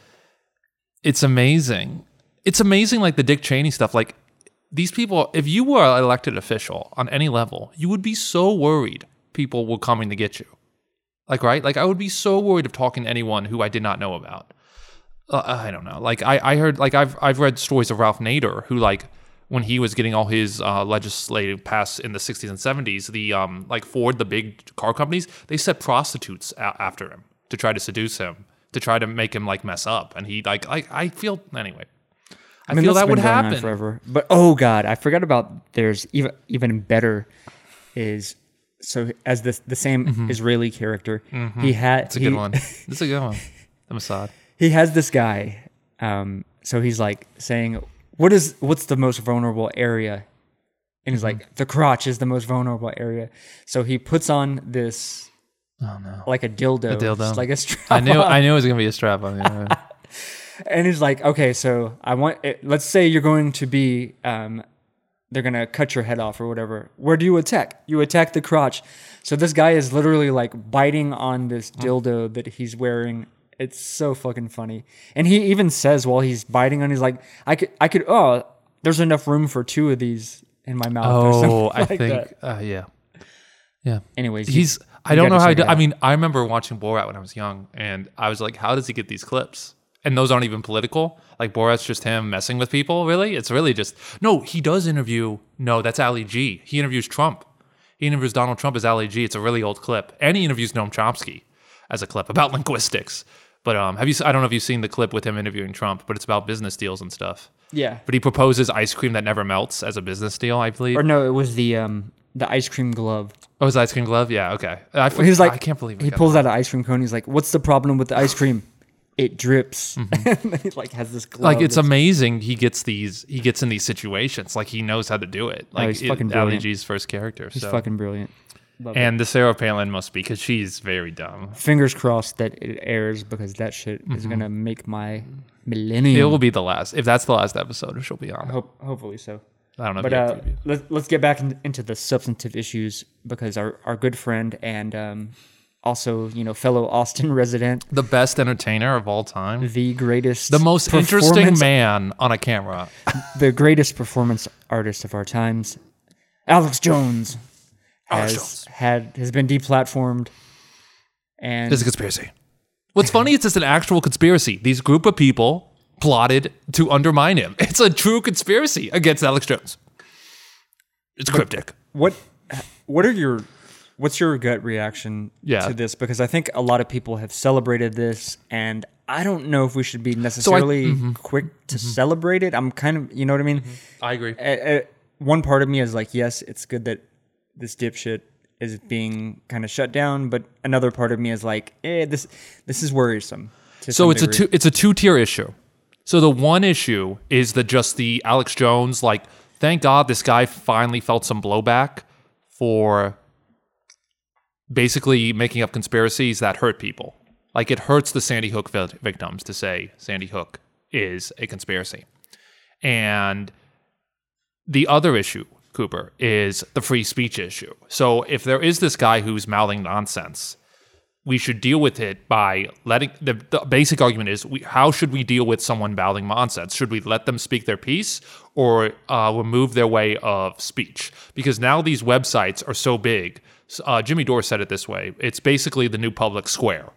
it's amazing. It's amazing, like the Dick Cheney stuff. Like these people, if you were an elected official on any level, you would be so worried people were coming to get you. Like right, like I would be so worried of talking to anyone who I did not know about. Uh, I don't know. Like I, I heard, like I've I've read stories of Ralph Nader who like when he was getting all his uh, legislative passed in the 60s and 70s, the um like Ford, the big car companies, they set prostitutes a- after him to try to seduce him, to try to make him like mess up, and he like I I feel anyway. I, mean, feel that would been going on happen. forever. But oh god, I forgot about. There's even even better is so as the the same Israeli character. He had It's Mm-hmm. a good one. It's a good one. The Mossad. he has this guy. Um, so he's like saying, "What is what's the most vulnerable area?" And he's Mm-hmm. like, "The crotch is the most vulnerable area." So he puts on this Oh no. like a dildo, a dildo. like a strap. I knew on. I knew it was gonna be a strap on. Yeah. and he's like, "Okay, so I want. It, let's say you're going to be, um, they're gonna cut your head off or whatever. Where do you attack? You attack the crotch. So this guy is literally like biting on this dildo that he's wearing. It's so fucking funny. And he even says while he's biting on, he's like, I could, I could. Oh, there's enough room for two of these in my mouth. Oh, I like think uh, yeah. Yeah. Anyways, you- He's I don't know how. I mean, I remember watching Borat when I was young, and I was like, "How does he get these clips?" And those aren't even political. Like Borat's just him messing with people. Really, it's really just no. He does interview. No, that's Ali G. He interviews Trump. He interviews Donald Trump as Ali G. It's a really old clip, and he interviews Noam Chomsky as a clip about linguistics. But um, have you? I don't know if you've seen the clip with him interviewing Trump, but it's about business deals and stuff. Yeah. But he proposes ice cream that never melts as a business deal, I believe. Or no, it was the um the ice cream glove. oh, his ice cream glove? Yeah, okay. I, He was like, I can't believe I he pulls out an ice cream cone. He's like, "What's the problem with the ice cream? It drips." and he like has this. Mm-hmm. like it's amazing he gets these he gets in these situations like he knows how to do it like Oh, he's it- fucking Ali brilliant. G's first character He's so. fucking brilliant. Love it. and the Sarah Palin must be because she's very dumb Fingers crossed that it airs because that shit is gonna make my millennium. Mm-hmm. it will be the last if that's the last episode she'll be on Hope, hopefully so. I don't know But uh, let's let's get back in, into the substantive issues because our, our good friend and um, also you know fellow Austin resident, the best entertainer of all time the greatest, the most interesting man on a camera the greatest performance artist of our times, Alex Jones, Alex has Jones. had has been deplatformed, and It's a conspiracy. What's funny is it's an actual conspiracy. These group of people plotted to undermine him. It's a true conspiracy against Alex Jones. It's cryptic. what what are your what's your gut reaction Yeah. to this? Because I think a lot of people have celebrated this, and I don't know if we should be necessarily mm-hmm. quick to celebrate it. I'm kind of you know what I mean. I agree. uh, uh, one part of me is like, yes, it's good that this dipshit is being kind of shut down, but another part of me is like, eh, this this is worrisome. So it's a two it's a two tier issue. So the one issue is that just the Alex Jones, like, thank God this guy finally felt some blowback for basically making up conspiracies that hurt people. Like it hurts the Sandy Hook victims to say Sandy Hook is a conspiracy. And the other issue, Cooper, is the free speech issue. So if there is this guy who's mouthing nonsense, we should deal with it by letting the, the basic argument is we, how should we deal with someone mouthing nonsense? Should we let them speak their piece or uh, remove their way of speech? Because now these websites are so big. Uh, Jimmy Dore said it this way: it's basically the new public square.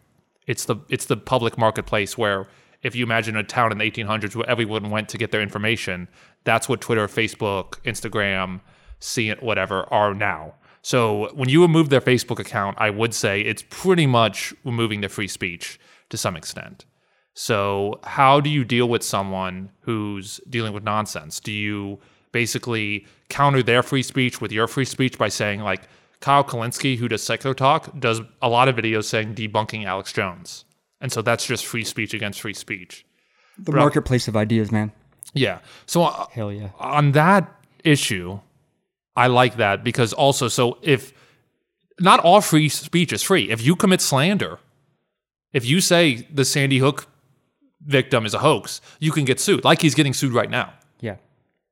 It's the it's the public marketplace where if you imagine a town in the 1800s where everyone went to get their information, that's what Twitter, Facebook, Instagram, see it, whatever are now. So when you remove their Facebook account, I would say it's pretty much removing their free speech to some extent. So how do you deal with someone who's dealing with nonsense? Do you basically counter their free speech with your free speech by saying like Kyle Kulinski, who does secular talk, does a lot of videos saying debunking Alex Jones, and so that's just free speech against free speech. the marketplace of ideas, man. Yeah. So uh, Hell yeah. on that issue, I like that because also, so if not all free speech is free, if you commit slander, if you say the Sandy Hook victim is a hoax, you can get sued, like he's getting sued right now. Yeah.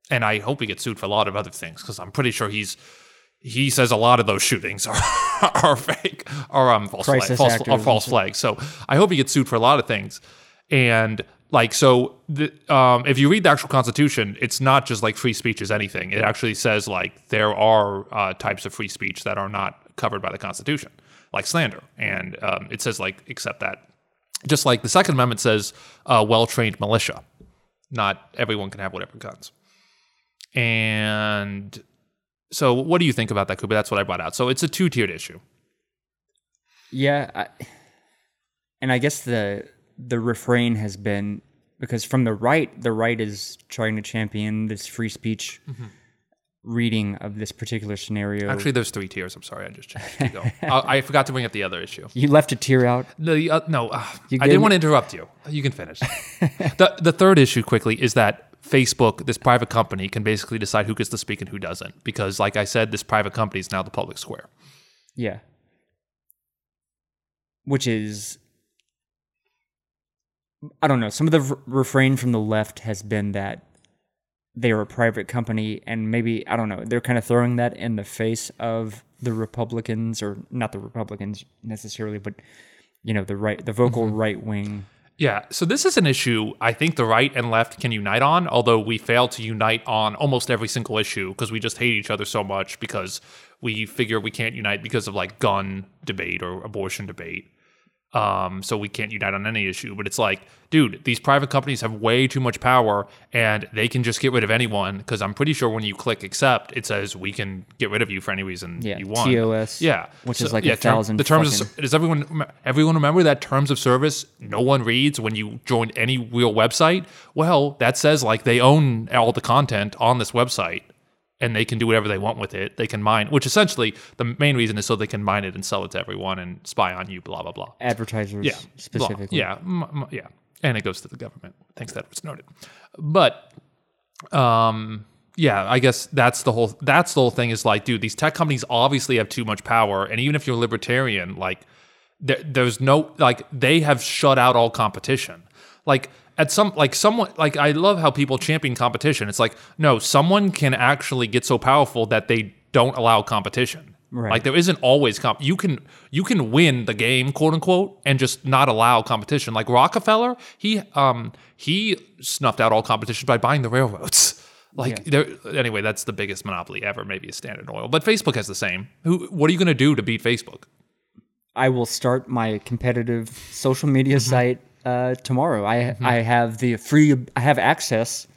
And I hope he gets sued for a lot of other things because I'm pretty sure he's he says a lot of those shootings are are fake or um false flag, false, and false flags. So I hope he gets sued for a lot of things. And like so, the, um, if you read the actual Constitution, it's not just like free speech is anything. It actually says like there are uh, types of free speech that are not covered by the Constitution, like slander, and um, it says like except that. Just like the Second Amendment says, uh, well trained militia. Not everyone can have whatever guns. And so, what do you think about that, Cooper? That's what I brought out. So, it's a two tiered issue. Yeah, I, and I guess the the refrain has been because from the right, the right is trying to champion this free speech reading of this particular scenario. Actually, there's three tiers. I'm sorry, I just changed. Keep going. I, I forgot to bring up the other issue. you left a tear out. The uh, no, uh, I didn't want to interrupt you. You can finish. the The third issue, quickly, is that Facebook, this private company, can basically decide who gets to speak and who doesn't. Because, like I said, this private company is now the public square. Yeah. Which is, I don't know. Some of the r- refrain from the left has been that they are a private company, and maybe I don't know. They're kind of throwing that in the face of the Republicans, or not the Republicans necessarily, but you know the right, the vocal mm-hmm. right wing. Yeah, so this is an issue I think the right and left can unite on, although we fail to unite on almost every single issue because we just hate each other so much because we figure we can't unite because of like gun debate or abortion debate. Um, so we can't unite on any issue. But it's like, dude, these private companies have way too much power and they can just get rid of anyone. Because I'm pretty sure when you click accept, it says we can get rid of you for any reason Yeah, you want. TOS, Yeah, which is like a term- thousand The terms of, does everyone everyone remember that terms of service no one reads when you join any real website? Well, that says like they own all the content on this website and they can do whatever they want with it. They can mine, which essentially the main reason is so they can mine it and sell it to everyone and spy on you. Blah blah blah. advertisers Yeah, blah, specifically. yeah, m- m- yeah, and it goes to the government. Thanks, that was noted. But, um, yeah, I guess that's the whole. That's the whole thing. Is like, dude, these tech companies obviously have too much power, and even if you're libertarian, like, there, there's no like they have shut out all competition. Like at some like someone like I love how people champion competition. It's like no, someone can actually get so powerful that they don't allow competition. Right. Like there isn't always comp. You can you can win the game, quote unquote, and just not allow competition. Like Rockefeller, he um he snuffed out all competition by buying the railroads. Like there anyway, that's the biggest monopoly ever. Maybe a Standard Oil, but Facebook has the same. Who? What are you going to do to beat Facebook? I will start my competitive social media Mm-hmm. site uh, tomorrow. I mm-hmm. I have the free. I have access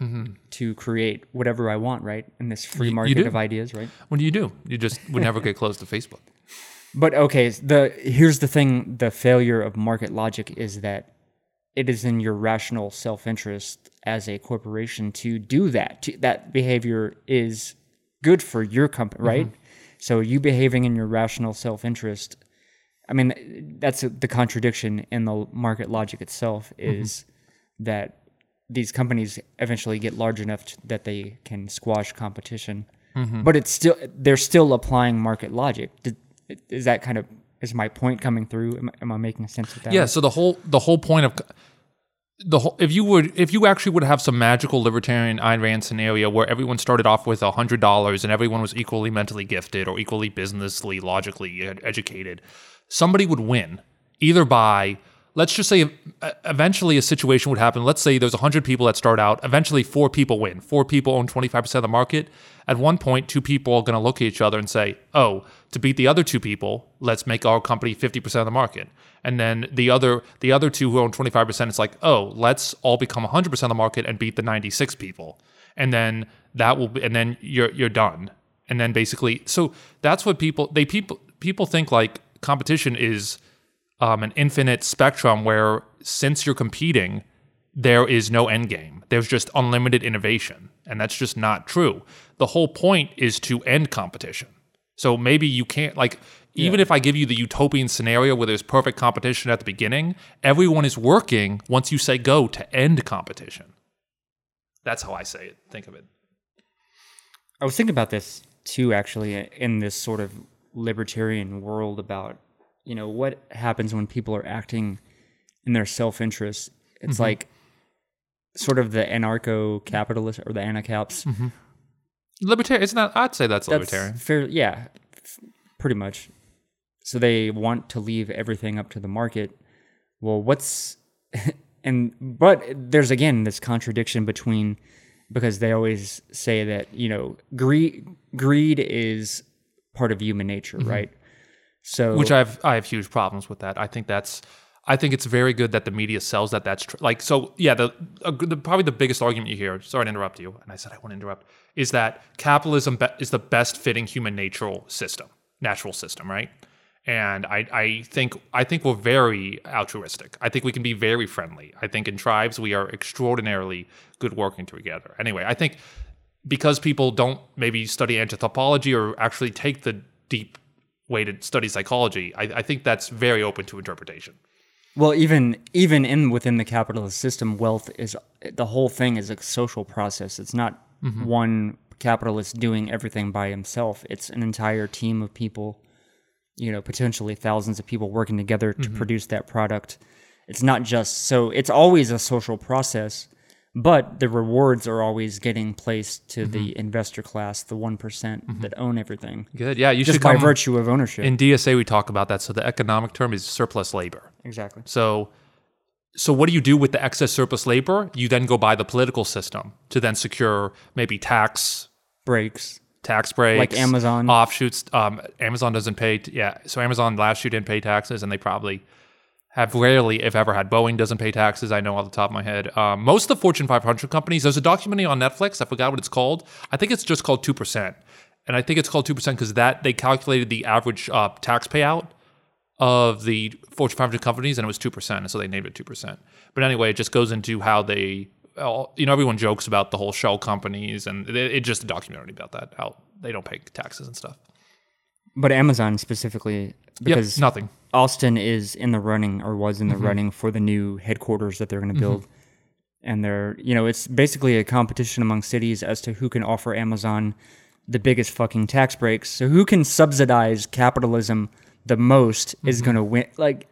mm-hmm. to create whatever I want, right? In this free market of ideas, right? What do you do? You just would never get close to Facebook. But okay, the here's the thing: the failure of market logic is that it is in your rational self-interest as a corporation to do that. To, that behavior is good for your company, right? Mm-hmm. So you behaving in your rational self-interest. I mean, that's the contradiction in the market logic itself mm-hmm. is that these companies eventually get large enough t- that they can squash competition. Mm-hmm. But it's still they're still applying market logic. Did, is that kind of is my point coming through? Am, I- am I making sense with that? Yeah. So the whole the whole point of the whole if you would if you actually would have some magical libertarian Ayn Rand scenario where everyone started off with a hundred dollars and everyone was equally mentally gifted or equally businessly logically educated, somebody would win either by let's just say eventually a situation would happen. Let's say there's 100 people that start out. Eventually, four people win. Four people own 25% of the market. At one point, two people are going to look at each other and say, oh, to beat the other two people, let's make our company 50% of the market. And then the other the other two who own 25%, it's like, oh, let's all become 100% of the market and beat the 96 people. And then that will be, and then you're you're done. And then basically, so that's what people they people people think like competition is um, an infinite spectrum where since you're competing, there is no end game. There's just unlimited innovation. And that's just not true. The whole point is to end competition. So maybe you can't, like, even if I give you the utopian scenario where there's perfect competition at the beginning, everyone is working once you say go to end competition. That's how I say it. Think of it. I was thinking about this too, actually, in this sort of libertarian world about, you know, what happens when people are acting in their self interest. It's mm-hmm. like sort of the anarcho capitalist or the anacaps. Mm-hmm. Libertarian, isn't that? I'd say that's, That's libertarian. fair, yeah, f- pretty much. So they want to leave everything up to the market. Well, what's and but there's again this contradiction between because they always say that you know greed greed is part of human nature, right? So Mm-hmm. which I have I have huge problems with that. I think that's I think it's very good that the media sells that that's tr- like so yeah the, uh, the probably the biggest argument you hear sorry to interrupt you and I said I won't interrupt is that capitalism be- is the best fitting human natural system natural system right and I I think I think we're very altruistic I think we can be very friendly I think in tribes we are extraordinarily good working together anyway I think because people don't maybe study anthropology or actually take the deep way to study psychology, I, I think that's very open to interpretation. Well, even even in within the capitalist system, wealth is the whole thing is a social process. It's not mm-hmm. one capitalist doing everything by himself. It's an entire team of people, you know, potentially thousands of people working together to mm-hmm. produce that product. It's not just so it's always a social process, but the rewards are always getting placed to the investor class, the one that own everything, Good. Yeah, you just should by virtue of ownership. in DSA, we talk about that. So the economic term is surplus labor. exactly. So, so what do you do with the excess surplus labor? You then go buy the political system to then secure maybe tax Breaks. tax breaks, Like Amazon? offshoots. Um, Amazon doesn't pay. T- yeah, so Amazon last year didn't pay taxes, and they probably have rarely, if ever, had. Boeing doesn't pay taxes. I know off the top of my head. Um, most of the Fortune 500 companies. There's a documentary on Netflix. I forgot what it's called. I think it's just called two percent, and I think it's called two percent because that they calculated the average uh, tax payout of the Fortune 500 companies, and it was two percent, and so they named it two percent. But anyway, it just goes into how they, you know, everyone jokes about the whole shell companies, and it, it's just a documentary about that how they don't pay taxes and stuff. But Amazon specifically, because Yep, nothing. Austin is in the running or was in the mm-hmm. running for the new headquarters that they're going to mm-hmm. build. And they're, you know, it's basically a competition among cities as to who can offer Amazon the biggest fucking tax breaks. So who can subsidize capitalism the most is mm-hmm. going to win. Like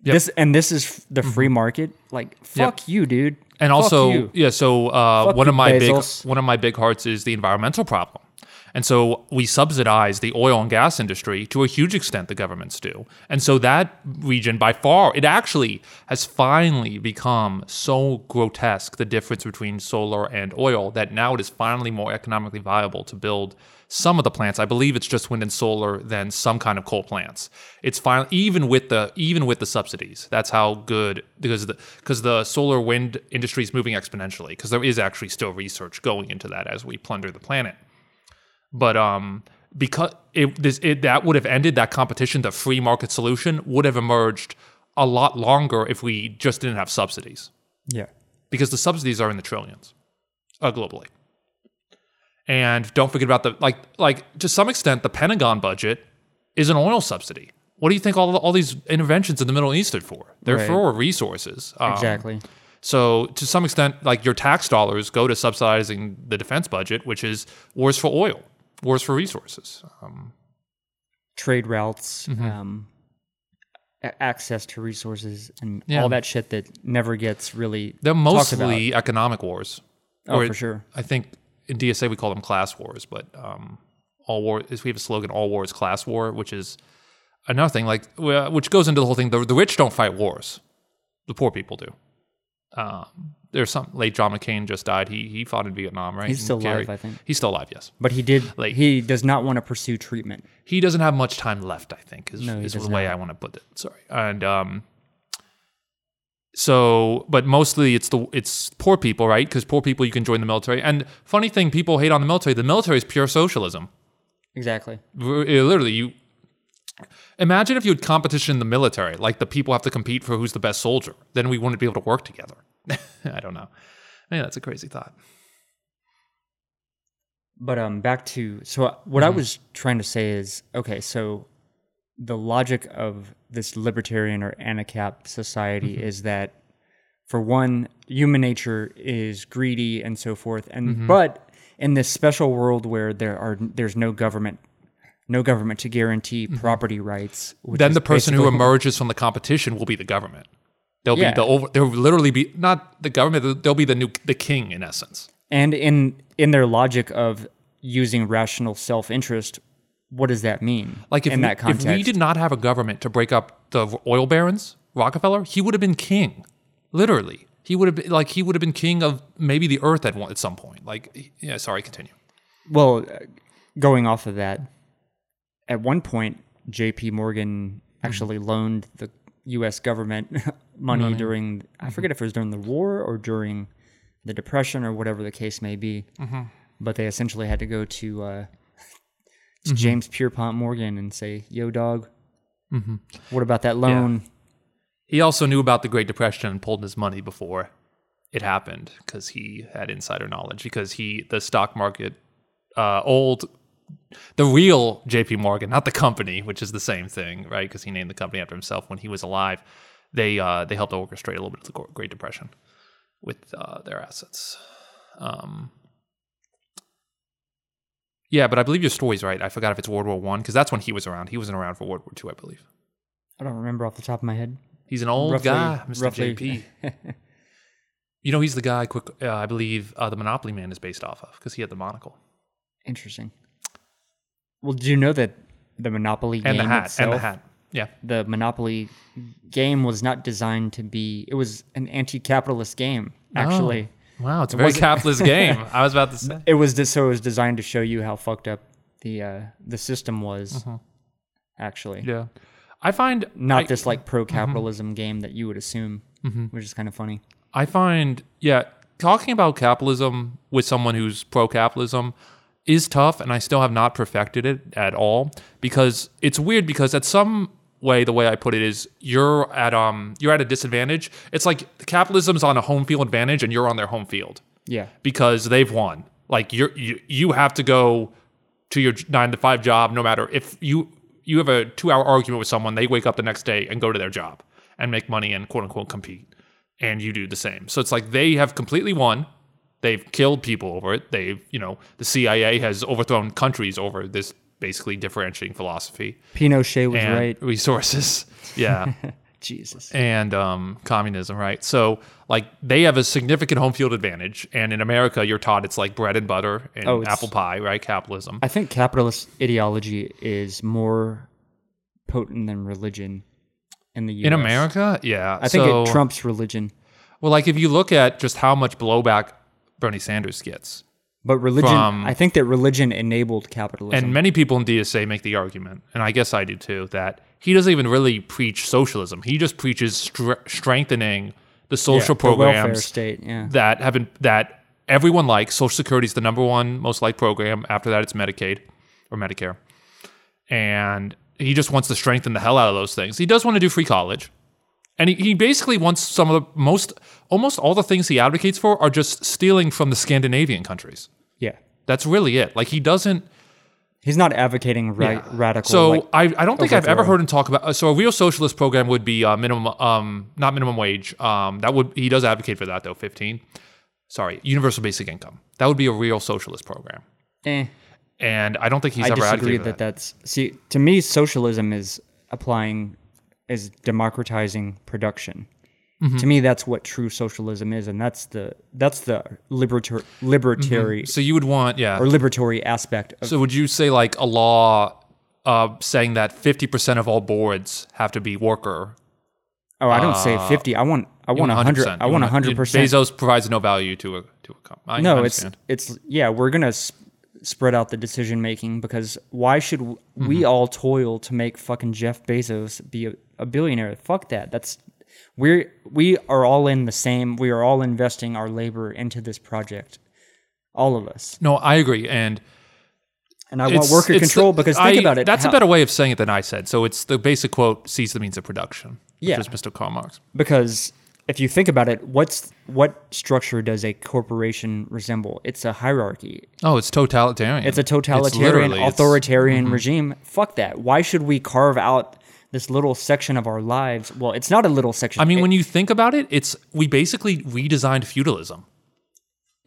this, and this is the free market. Like fuck you, dude. And Fuck also, you. yeah. So uh, one of my Bezos. big one of my big hearts is the environmental problem. And so we subsidize the oil and gas industry to a huge extent. The governments do, and so that region by far, it actually has finally become so grotesque the difference between solar and oil that now it is finally more economically viable to build some of the plants. I believe it's just wind and solar than some kind of coal plants. It's fine even with the even with the subsidies. That's how good because the because the solar wind industry is moving exponentially because there is actually still research going into that as we plunder the planet. But um because it this it that would have ended that competition, the free market solution would have emerged a lot longer if we just didn't have subsidies yeah. because the subsidies are in the trillions uh, globally. And don't forget about the like like to some extent the Pentagon budget is an oil subsidy. What do you think all all these interventions in the Middle East are for? They're Right. for resources. Um, Exactly. So to some extent, like your tax dollars go to subsidizing the defense budget, which is wars for oil, wars for resources. Um, Trade routes, Mm-hmm. um, a- access to resources, and Yeah. all that shit that never gets really they're mostly economic wars. Oh, Or for sure. I think in DSA we call them class wars, but um, all war is we have a slogan: "All war is class war," which is another thing. Like which goes into the whole thing. The, the rich don't fight wars; the poor people do. Um, there's some late John McCain just died. He he fought in Vietnam, right? He's And still Gary- alive, I think. He's still alive. Yes, But he did. Like- he does not want to pursue treatment. he doesn't have much time left. I think is, No, he is the way not. I want to put it. Sorry, and um, so but mostly it's the it's poor people, right? Because poor people you can join the military. And funny thing, people hate on the military. The military is pure socialism. Exactly. Literally you imagine if you had competition in the military like the people have to compete for who's the best soldier then we wouldn't be able to work together i don't know yeah that's a crazy thought But um, back to so what I Mm-hmm. was trying to say is okay. So the logic of this libertarian or ANACAP society Mm-hmm. is that, for one, human nature is greedy and so forth, and Mm-hmm. but in this special world where there are there's no government, no government to guarantee property rights. Which Mm-hmm. then the person who emerges from the competition will be the government they'll Yeah. be the over they'll literally be not the government they'll be the new the king in essence and in in their logic of using rational self interest, what does that mean? like if, in we, that context, if we did not have a government to break up the oil barons rockefeller he would have been king literally he would have been like he would have been king of maybe the earth at one at some point like yeah sorry continue Well, going off of that, at one point, J.P. Morgan mm-hmm. actually loaned the U.S. government money, during, I forget if it was during the war or during the Depression or whatever the case may be. But they essentially had to go to, uh, to James Pierpont Morgan and say, yo, dog, what about that loan? He also knew about the Great Depression and pulled his money before it happened because he had insider knowledge. Because he, the stock market, uh, old, the real J.P. Morgan, not the company, which is the same thing, right? Because he named the company after himself when he was alive. They uh, they helped orchestrate a little bit of the Great Depression with uh, their assets. Um, yeah, but I believe your story's right. I forgot if it's World War One because that's when he was around. He wasn't around for World War Two, I believe. I don't remember off the top of my head. He's an old Roughly- guy, Mr. roughly- JP. you know, he's the guy. Quick, uh, I believe uh, the Monopoly Man is based off of because he had the monocle Interesting. Well, do you know that the Monopoly and game the hat itself, and the hat. Yeah, the Monopoly game was not designed to be. It was an anti-capitalist game, actually. Wow, it's a very capitalist game. I was about to say. It was so it was designed to show you how fucked up the uh, the system was. Actually, Yeah. I find not I, Mm-hmm. this like pro capitalism game that you would assume, which is kind of funny. I find yeah, talking about capitalism with someone who's pro capitalism is tough and I still have not perfected it at all because it's weird because at some way the way I put it is you're at um you're at a disadvantage. It's like capitalism's on a home field advantage and you're on their home field Yeah, because they've won. Like you're you, you have to go to your nine to five job no matter if you you have a two hour argument with someone, they wake up the next day and go to their job and make money and quote unquote compete. And you do the same. So it's like they have completely won. They've killed people over it. They've, you know, the CIA has overthrown countries over this basically differentiating philosophy Pinochet was right. resources. Yeah Jesus. and um, communism, right? So like they have a significant home field advantage, and in America, you're taught it's like bread and butter and Oh, apple pie, right? Capitalism. I think capitalist ideology is more potent than religion in the U.S. in America, yeah. I think so, it trumps religion, Well, like if you look at just how much blowback Bernie Sanders gets, but religion. From- I think that religion enabled capitalism. and many people in DSA make the argument, and I guess I do too, that he doesn't even really preach socialism. He just preaches str- strengthening the Yeah, social the welfare state. Yeah, that have been that everyone likes. Social Security is the number one most liked program. After that, it's Medicaid or Medicare, and he just wants to strengthen the hell out of those things. He does want to do free college, and he, he basically wants some of the most, almost all the things he advocates for are just stealing from the Scandinavian countries. yeah. That's really it. Like he doesn't. He's not advocating ra- radical. So like- I, I don't think I've ever heard him talk about. uh, So a real socialist program would be uh, minimum, um, not minimum wage. Um, that would he does advocate for that though. Fifteen, sorry, universal basic income. That would be a real socialist program. eh, And I don't think he's I ever disagree advocated that, that. that's see to me socialism is applying is democratizing production. Mm-hmm. To me, that's what true socialism is, and that's the that's the liberator, libertary So you would want, yeah. or liberatory aspect of So would you say like a law uh, saying that fifty percent of all boards have to be worker? Oh, I don't say fifty. I want I want a hundred. 100%. I want a hundred percent. Bezos provides no value to a to a company. No, it's it's yeah. We're gonna sp- spread out the decision making because why should w- Mm-hmm. we all toil to make fucking Jeff Bezos be a, a billionaire? Fuck that. That's we're we are all in the same. We are all investing our labor into this project. All of us. no, I agree, and And I want worker control the- because think I- about it. That's how- a better way of saying it than I said. So it's the basic quote: "Seize the means of production." Yeah. which is Mr. Karl Marx. because if you think about it, what's what structure does a corporation resemble? It's a hierarchy. Oh, it's totalitarian. It's a totalitarian, literally- it's- mm-hmm. authoritarian regime. Fuck that. Why should we carve out this little section of our lives? Well, it's not a little section. I mean, It- when you think about it, it's we basically redesigned feudalism.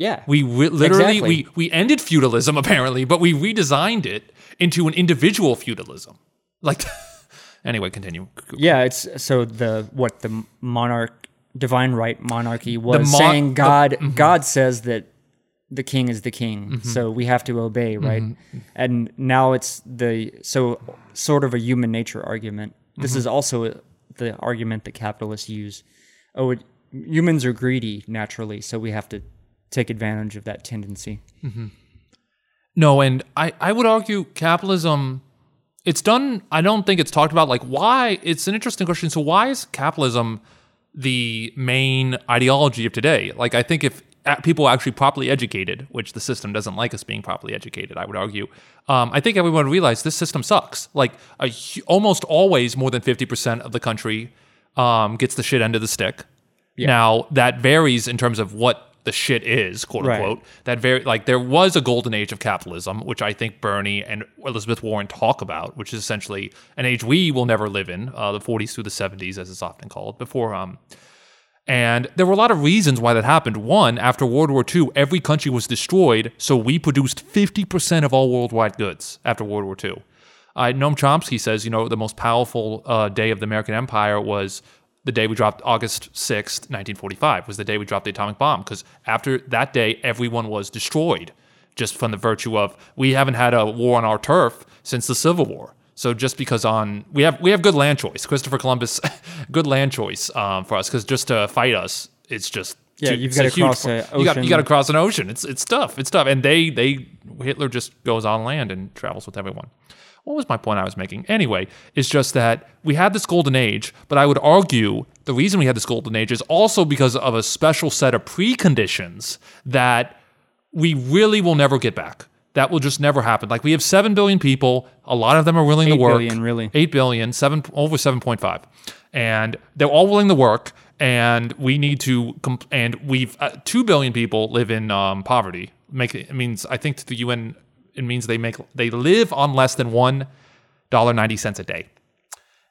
yeah, We re- literally Exactly. we we ended feudalism apparently, but we redesigned it into an individual feudalism. Like, anyway, continue. yeah. It's so the what the monarch, divine right monarchy was mon- saying. the- mm-hmm. God, God says that the king is the king, so we have to obey, right? Mm-hmm. And now it's the so sort of a human nature argument. This Mm-hmm. is also the argument that capitalists use. Oh, it, humans are greedy naturally, so we have to take advantage of that tendency. No, and I, I would argue capitalism it's done I don't think it's talked about like why it's an interesting question. So why is capitalism the main ideology of today? Like I think if people actually properly educated, which the system doesn't like us being properly educated, I would argue. Um, I think everyone would realize this system sucks. Like a, almost always more than 50% of the country um, gets the shit end of the stick. Now that varies in terms of what the shit is, quote Right. unquote. That very like there was a golden age of capitalism, which I think Bernie and Elizabeth Warren talk about, which is essentially an age we will never live in, uh, the 40s through the 70s, as it's often called. Before um, and there were a lot of reasons why that happened. One, after World War II, every country was destroyed, so we produced 50% of all worldwide goods after World War II. Uh, Noam Chomsky says, you know, the most powerful uh, day of the American empire was the day we dropped August 6th, 1945, was the day we dropped the atomic bomb, because after that day, everyone was destroyed just from the virtue of we haven't had a war on our turf since the Civil War. So just because on we have we have good land choice, Christopher Columbus, good land choice um, for us because just to fight us, it's just Yeah, to- you've a huge cross pro- a You got, you got to cross an ocean. It's it's tough. It's tough. And they they Hitler just goes on land and travels with everyone. What was my point I was making? Anyway, it's just that we had this golden age, but I would argue the reason we had this golden age is also because of a special set of preconditions that we really will never get back. That will just never happen. Like we have seven billion people. A lot of them are willing to work. billion, really. Eight billion, seven over seven point five, and they're all willing to work. And we need to, comp- and we've uh, two billion people live in um, poverty. Make it means I think to the UN it means they make they live on less than one dollar ninety cents a day.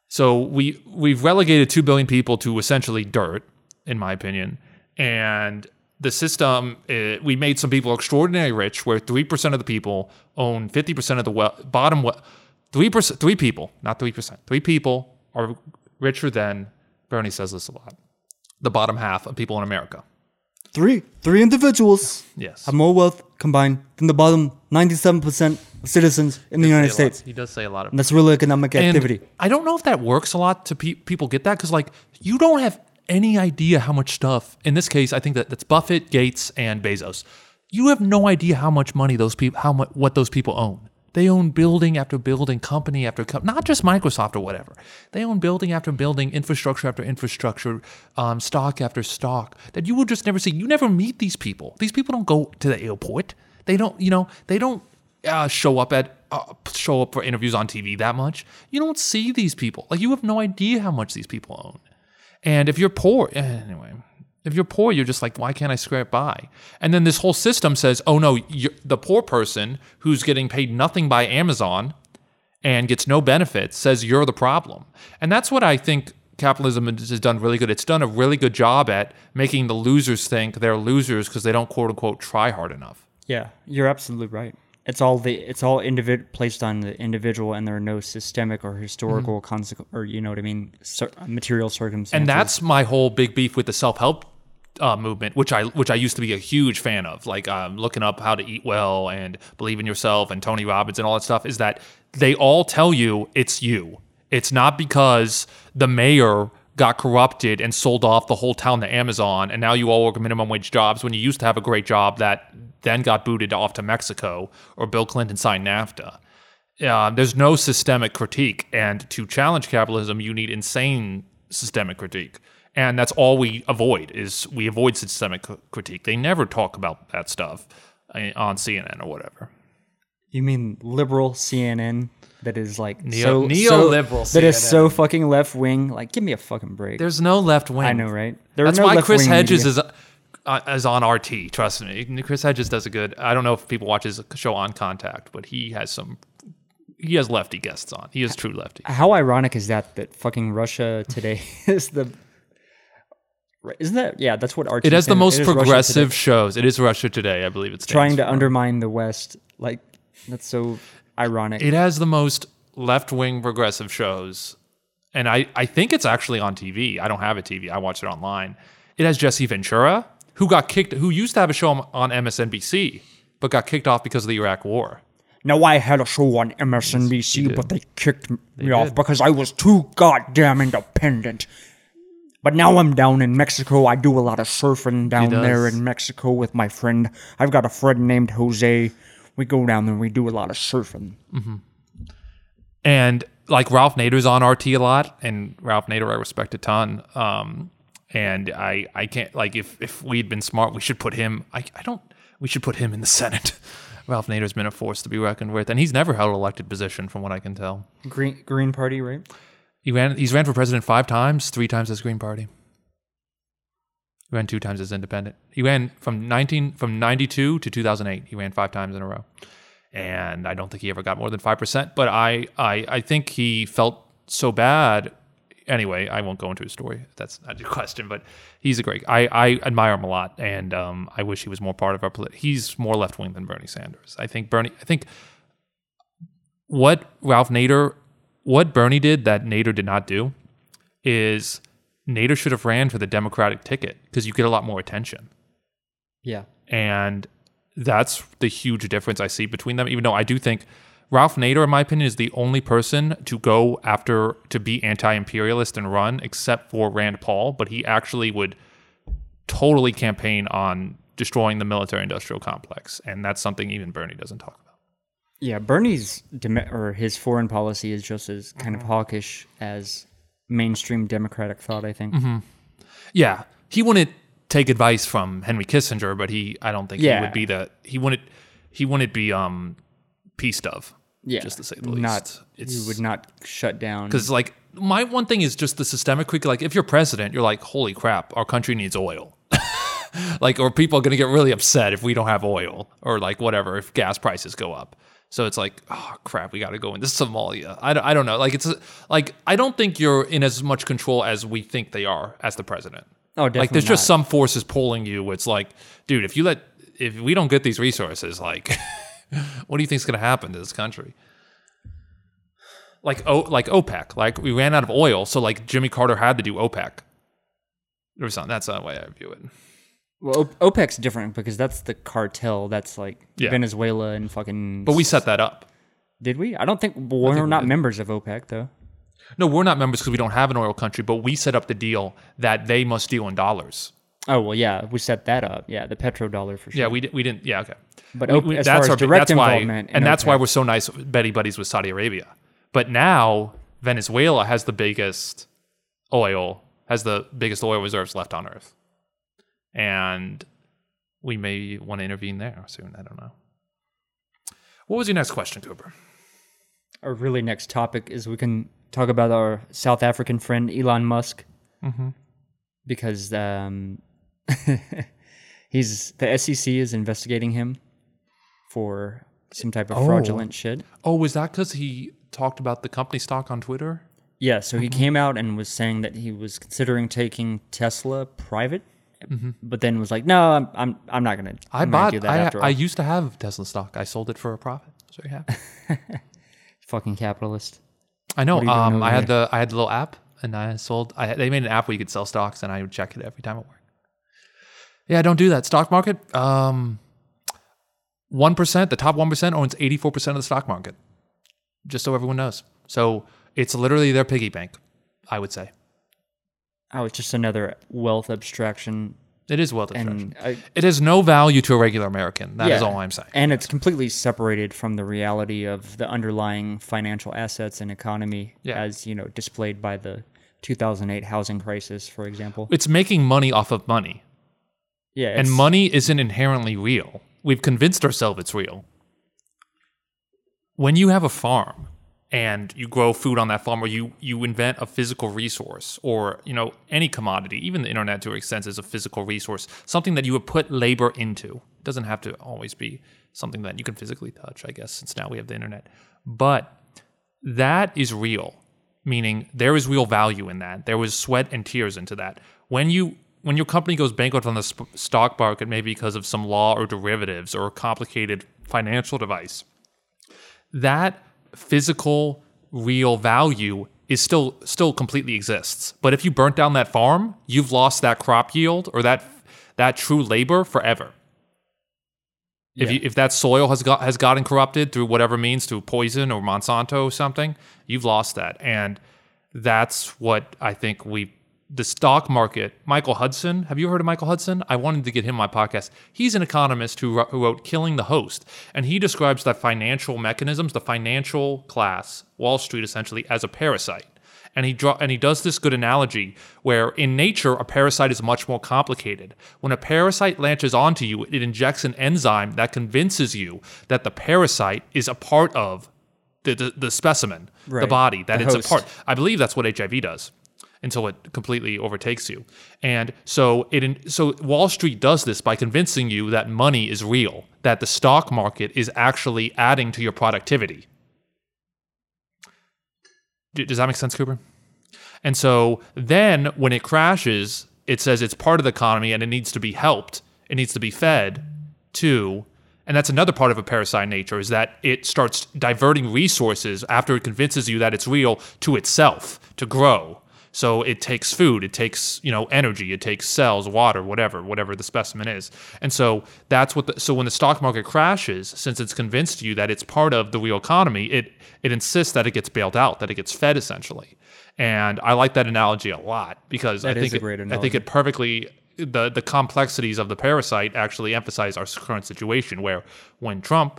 So we we've relegated two billion people to essentially dirt, in my opinion, and the system uh, we made some people extraordinarily rich, where three percent of the people own fifty percent of the we- bottom. We- three percent, three people, not three percent. Three people are richer than Bernie says this a lot. The bottom half of people in America. Three three individuals Yes. have more wealth combined than the bottom 97% of citizens in the United States. He does say a lot of And that's real economic And activity. I don't know if that works a lot to pe- people get that because like you don't have any idea how much stuff. In this case, I think that that's Buffett, Gates, and Bezos. You have no idea how much money those people, how much what those people own. They own building after building, company after company, not just Microsoft or whatever. They own building after building, infrastructure after infrastructure, um, stock after stock that you will just never see. You never meet these people. These people don't go to the airport. They don't, you know, they don't uh, show up at uh, show up for interviews on TV that much. You don't see these people. Like you have no idea how much these people own. And if you're poor, eh, anyway, if you're poor, you're just like, why can't I scrape by? And then this whole system says, oh no, the poor person who's getting paid nothing by Amazon and gets no benefits says you're the problem. And that's what I think capitalism has done really good. It's done a really good job at making the losers think they're losers because they don't quote unquote try hard enough. Yeah, you're absolutely right. It's all the it's all individ placed on the individual, and there are no systemic or historical consequence, or you know what I mean, cir- material circumstances. and that's my whole big beef with the self help uh, movement, which I which I used to be a huge fan of, like um, looking up how to eat well and believe in yourself and Tony Robbins and all that stuff. Is that they all tell you it's you. It's not because the mayor got corrupted and sold off the whole town to Amazon, and now you all work minimum wage jobs when you used to have a great job that then got booted off to Mexico, or Bill Clinton signed NAFTA. Uh, there's no systemic critique, and to challenge capitalism, you need insane systemic critique, and that's all we avoid. Is we avoid systemic critique. They never talk about that stuff uh, on CNN or whatever. You mean liberal CNN that is like Neo- so neoliberal so, that is so fucking left wing? Like, give me a fucking break. There's no left wing. I know, right? There That's no why Chris Hedges media. is uh, is on RT. Trust me, Chris Hedges does a good. I don't know if people watch his show on Contact, but he has some. He has lefty guests on. He is true lefty. How ironic is that? That fucking Russia today is the. Isn't that yeah? That's what RT It has the most it is Russia progressive shows. It is Russia Today, I believe it's trying to undermine the West. Like that's so ironic. It has the most left wing progressive shows, and I I think it's actually on TV. I don't have a TV. I watch it online. It has Jesse Ventura, who got kicked, who used to have a show on MSNBC, but got kicked off because of the Iraq War. Now I had a show on MSNBC, but they kicked me off did. because I was too goddamn independent. But now I'm down in Mexico. I do a lot of surfing down there in Mexico with my friend. I've got a friend named Jose. We go down there and we do a lot of surfing. And like Ralph Nader's on RT a lot, and Ralph Nader I respect a ton. Um, and I I can't like if if we'd been smart, we should put him. I I don't. We should put him in the Senate. Ralph Nader's been a force to be reckoned with, and he's never held an elected position, from what I can tell. Green Green Party, right? He ran. He's ran for president five times, three times as Green Party. He ran two times as independent. He ran from nineteen from ninety two to two thousand eight. He ran five times in a row, and I don't think he ever got more than five percent. But I, I, I think he felt so bad. Anyway, I won't go into his story. That's not your question, but he's a great. I, I admire him a lot, and um, I wish he was more part of our. Polit- he's more left wing than Bernie Sanders. I think Bernie. I think what Ralph Nader, what Bernie did that Nader did not do, is Nader should have ran for the Democratic ticket because you get a lot more attention, Yeah. and that's the huge difference I see between them. Even though I do think Ralph Nader, in my opinion, is the only person to go after to be anti-imperialist and run, except for Rand Paul. But he actually would totally campaign on destroying the military industrial complex. And that's something even Bernie doesn't talk about. Yeah, Bernie's dem- or his foreign policy is just as kind of mm-hmm. hawkish as mainstream Democratic thought. I think. Yeah, he wouldn't take advice from Henry Kissinger, but he I don't think he would be the he wouldn't he wouldn't be um peace dove. Yeah, just to say the least. Not it's you would not shut down because like my one thing is just the systemic critique. Like if you're president, you're like, holy crap, our country needs oil. like or people are gonna get really upset if we don't have oil or like whatever if gas prices go up. So it's like, oh crap, we got to go into Somalia. I don't, I don't know. Like it's like I don't think you're in as much control as we think they are as the president. Oh, definitely. like there's just some forces pulling you. It's like, dude, if you let if we don't get these resources, like, what do you think's gonna happen to this country? Like oh, like OPEC, like we ran out of oil, so like Jimmy Carter had to do OPEC. Or something. That's not the way I view it. Well, OPEC's different because that's the cartel. That's like Yeah. Venezuela and fucking. But we set that up. did we? I don't think we're we not did. members of OPEC though. No, we're not members because we don't have an oil country, but we set up the deal that they must deal in dollars. Oh well, yeah, we set that up. Yeah, the petrodollar for sure. Yeah, we, di- we didn't. Yeah, okay. But We- op- we- as far as our big- direct that's why, involvement, in and that's why OPEC we're so nice, Betty buddies with Saudi Arabia. But now Venezuela has the biggest oil, has the biggest oil reserves left on Earth, and we may want to intervene there soon. I don't know. What was your next question, Cooper? our really next topic is we can talk about our South African friend Elon Musk Mm-hmm. because um, he's the SEC is investigating him for some type of Oh. fraudulent shit. Oh, was that because he talked about the company stock on Twitter? Yeah, so Mm-hmm. he came out and was saying that he was considering taking Tesla private, but then was like, "No, I'm I'm, I'm not gonna. Mm-hmm. I I'm gonna bought. do that I, after all." I used to have Tesla stock. I sold it for a profit. So yeah. Fucking capitalist. I know. What are you doing Um, I had the I had the little app, and I sold. I they made an app where you could sell stocks, and I would check it every time at work. Yeah, don't do that. Stock market. Um, one percent. The top one percent owns eighty four percent of the stock market. Just so everyone knows. So it's literally their piggy bank. I would say Oh, it's just another wealth abstraction, it is wealth abstraction. and I, It has no value to a regular American. That is Yeah. all I'm saying. and it's completely separated from the reality of the underlying financial assets and economy, Yeah. as you know, displayed by the 2008 housing crisis, for example. It's making money off of money, Yeah, and money isn't inherently real. We've convinced ourselves it's real. When you have a farm and you grow food on that farm, or you you invent a physical resource, or you know any commodity, even the internet to an extent is a physical resource, something that you would put labor into. It doesn't have to always be something that you can physically touch, I guess, since now we have the internet. But that is real meaning there is real value in that there was sweat and tears into that when you when your company goes bankrupt on the sp- stock market maybe because of some law or derivatives or a complicated financial device that physical real value is still still completely exists. But if you burnt down that farm you've lost that crop yield or that that true labor forever. If, you, if that soil has got has gotten corrupted through whatever means, through poison or Monsanto or something, you've lost that, and that's what I think we. The stock market. Michael Hudson. Have you heard of Michael Hudson? I wanted to get him on my podcast. He's an economist who, wro- who wrote "Killing the Host," and he describes the financial mechanisms, the financial class, Wall Street, essentially, as a parasite and he draw and he does this good analogy where in nature a parasite is much more complicated. When a parasite latches onto you, it injects an enzyme that convinces you that the parasite is a part of the the, the specimen, the body, that The it's host. a part. I believe that's what HIV does until it completely overtakes you. And so it so Wall Street does this by convincing you that money is real, that the stock market is actually adding to your productivity. Does that make sense, Cooper? And so then when it crashes, it says it's part of the economy and it needs to be helped. It needs to be fed to. And that's another part of a parasite nature is that it starts diverting resources after it convinces you that it's real to itself to grow. So it takes food, it takes, you know, energy, it takes cells, water, whatever, whatever the specimen is. And so that's what the, so when the stock market crashes, since it's convinced you that it's part of the real economy, it it insists that it gets bailed out, that it gets fed essentially. And I like that analogy a lot because That I think it, I think it perfectly the the complexities of the parasite actually emphasize our current situation, where when Trump,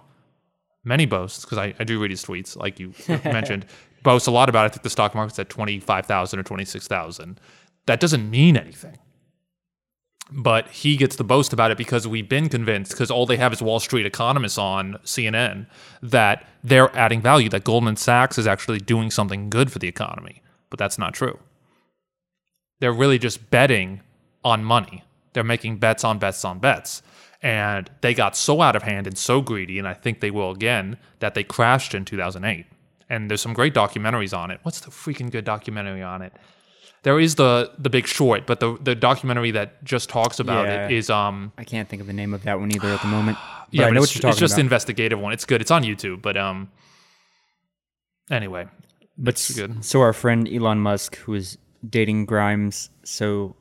many boasts because I, I do read his tweets, like you mentioned, boasts a lot about. I think the stock market's at twenty five thousand or twenty six thousand. That doesn't mean anything. But he gets the boast about it because we've been convinced, because all they have is Wall Street economists on CNN, that they're adding value, that Goldman Sachs is actually doing something good for the economy. But that's not true. They're really just betting on money. They're making bets on bets on bets. And they got so out of hand and so greedy, and I think they will again, that they crashed in 2008. And there's some great documentaries on it. What's the freaking good documentary on it? There is the the Big Short, but the the documentary that just talks about Yeah. it is um I can't think of the name of that one either at the moment. But yeah, I know it's, what you're talking about. it's just about. investigative one. It's good. It's on YouTube, but um anyway, But. So our friend Elon Musk, who is dating Grimes, so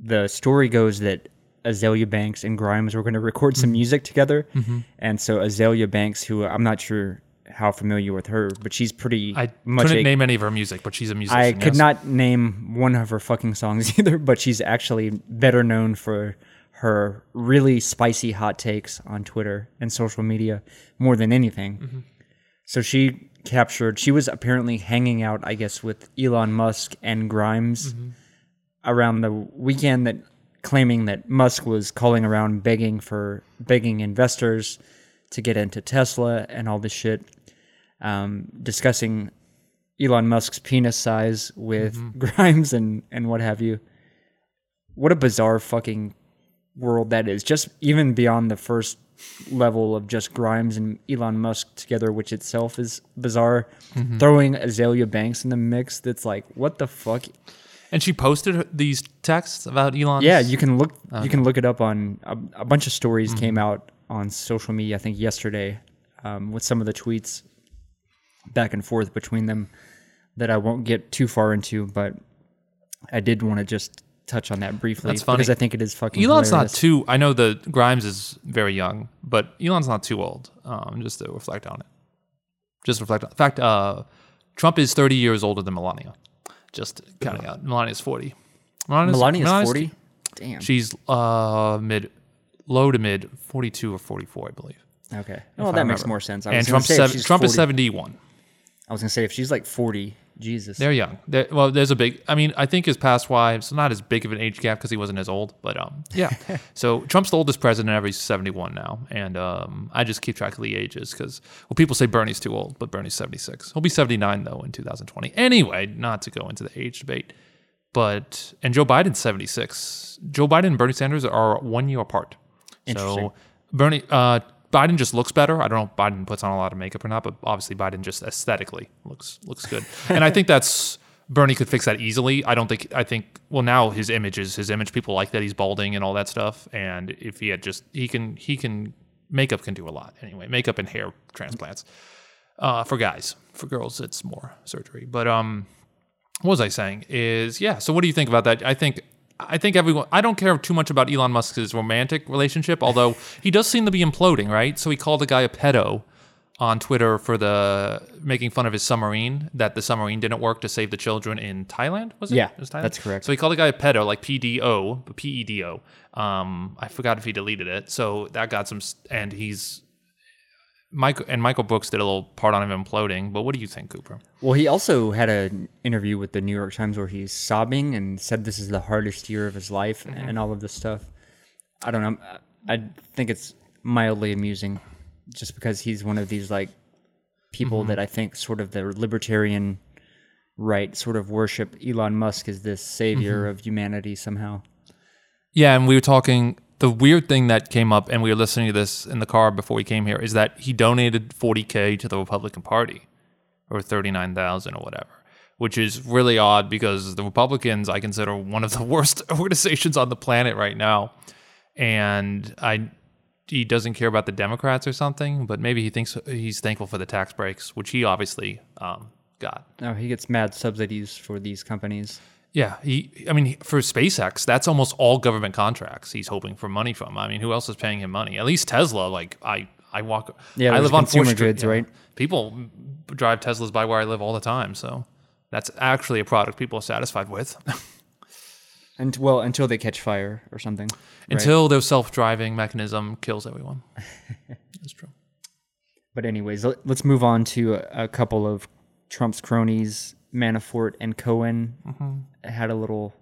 the story goes that Azealia Banks and Grimes were going to record Mm-hmm. some music together, and so Azealia Banks, who I'm not sure how familiar with her, but she's pretty I much couldn't a- name any of her music, but she's a musician. I could yes. not name one of her fucking songs either, but she's actually better known for her really spicy hot takes on Twitter and social media more than anything. Mm-hmm. So she captured, she was apparently hanging out, I guess, with Elon Musk and Grimes Mm-hmm. around the weekend that claiming that Musk was calling around begging for begging investors to get into Tesla and all this shit, um, discussing Elon Musk's penis size with Mm-hmm. Grimes and and what have you. What a bizarre fucking world that is. Just even beyond the first level of just Grimes and Elon Musk together, which itself is bizarre. Mm-hmm. Throwing Azealia Banks in the mix, that's like, what the fuck? And she posted these texts about Elon. Yeah, you can look. You can look it up on a, a bunch of stories came out on social media. I think yesterday, um, with some of the tweets back and forth between them that I won't get too far into, but I did want to just touch on that briefly That's funny. because I think it is fucking. Elon's not too. I know the Grimes is very young, but Elon's not too old. Um, just to reflect on it. Just reflect on. In fact, uh, Trump is 30 years older than Melania. Just counting out. Melania's 40. Melania's, Melania's Melania's- forty. Damn. She's uh mid, low to mid 42 or 44, I believe. okay. if Well, I that makes more sense. I And was Trump's say if seven, she's Trump is 71. I was gonna say if she's like forty, Jesus. They're young. They're, well, there's a big. I mean, I think his past wives not as big of an age gap because he wasn't as old, but um, yeah. so Trump's the oldest president ever. He's 71 now, and um, I just keep track of the ages because well, people say Bernie's too old, but Bernie's 76. He'll be 79 though in 2020. Anyway, not to go into the age debate, but and Joe Biden's 76. Joe Biden and Bernie Sanders are one year apart. Interesting. So Bernie, uh, Biden just looks better. I don't know if Biden puts on a lot of makeup or not, but obviously Biden just aesthetically looks looks good. and I think that's Bernie could fix that easily. I don't think I think well now his image is his image. People like that he's balding and all that stuff. And if he had just he can he can makeup can do a lot anyway. Makeup and hair transplants. Uh, for guys, for girls, it's more surgery. But um, what was I saying? Is yeah. So what do you think about that? I think I think everyone. I don't care too much about Elon Musk's romantic relationship, although he does seem to be imploding, right? So he called a guy a pedo on Twitter for the making fun of his submarine that the submarine didn't work to save the children in Thailand. Was it? Yeah, It was Thailand? that's correct. So he called the guy a pedo, like P D O, P E D O. Um, I forgot if he deleted it. So that got some, and he's. Michael and Michael Brooks did a little part on him imploding, but what do you think, Cooper? Well, he also had an interview with the New York Times where he's sobbing and said this is the hardest year of his life Mm-hmm. and all of this stuff. I don't know. I think it's mildly amusing just because he's one of these like people Mm-hmm. that I think sort of the libertarian right sort of worship Elon Musk as this savior Mm-hmm. of humanity somehow. Yeah, and we were talking. The weird thing that came up, and we were listening to this in the car before we came here, is that he donated 40k to the Republican Party, or 39,000 or whatever, which is really odd because the Republicans I consider one of the worst organizations on the planet right now, and I he doesn't care about the Democrats or something, but maybe he thinks he's thankful for the tax breaks, which he obviously um, got. No, he gets mad subsidies for these companies. Yeah, he. I mean, for SpaceX, that's almost all government contracts. He's hoping for money from. I mean, who else is paying him money? At least Tesla. Like I, I walk. Yeah, I live on consumer 4th Street, goods, right? People drive Teslas by where I live all the time, so that's actually a product people are satisfied with. And well, until they catch fire or something. right? Until their self-driving mechanism kills everyone. That's true. But anyways, let, us move on to a couple of Trump's cronies, Manafort and Cohen. Had a little.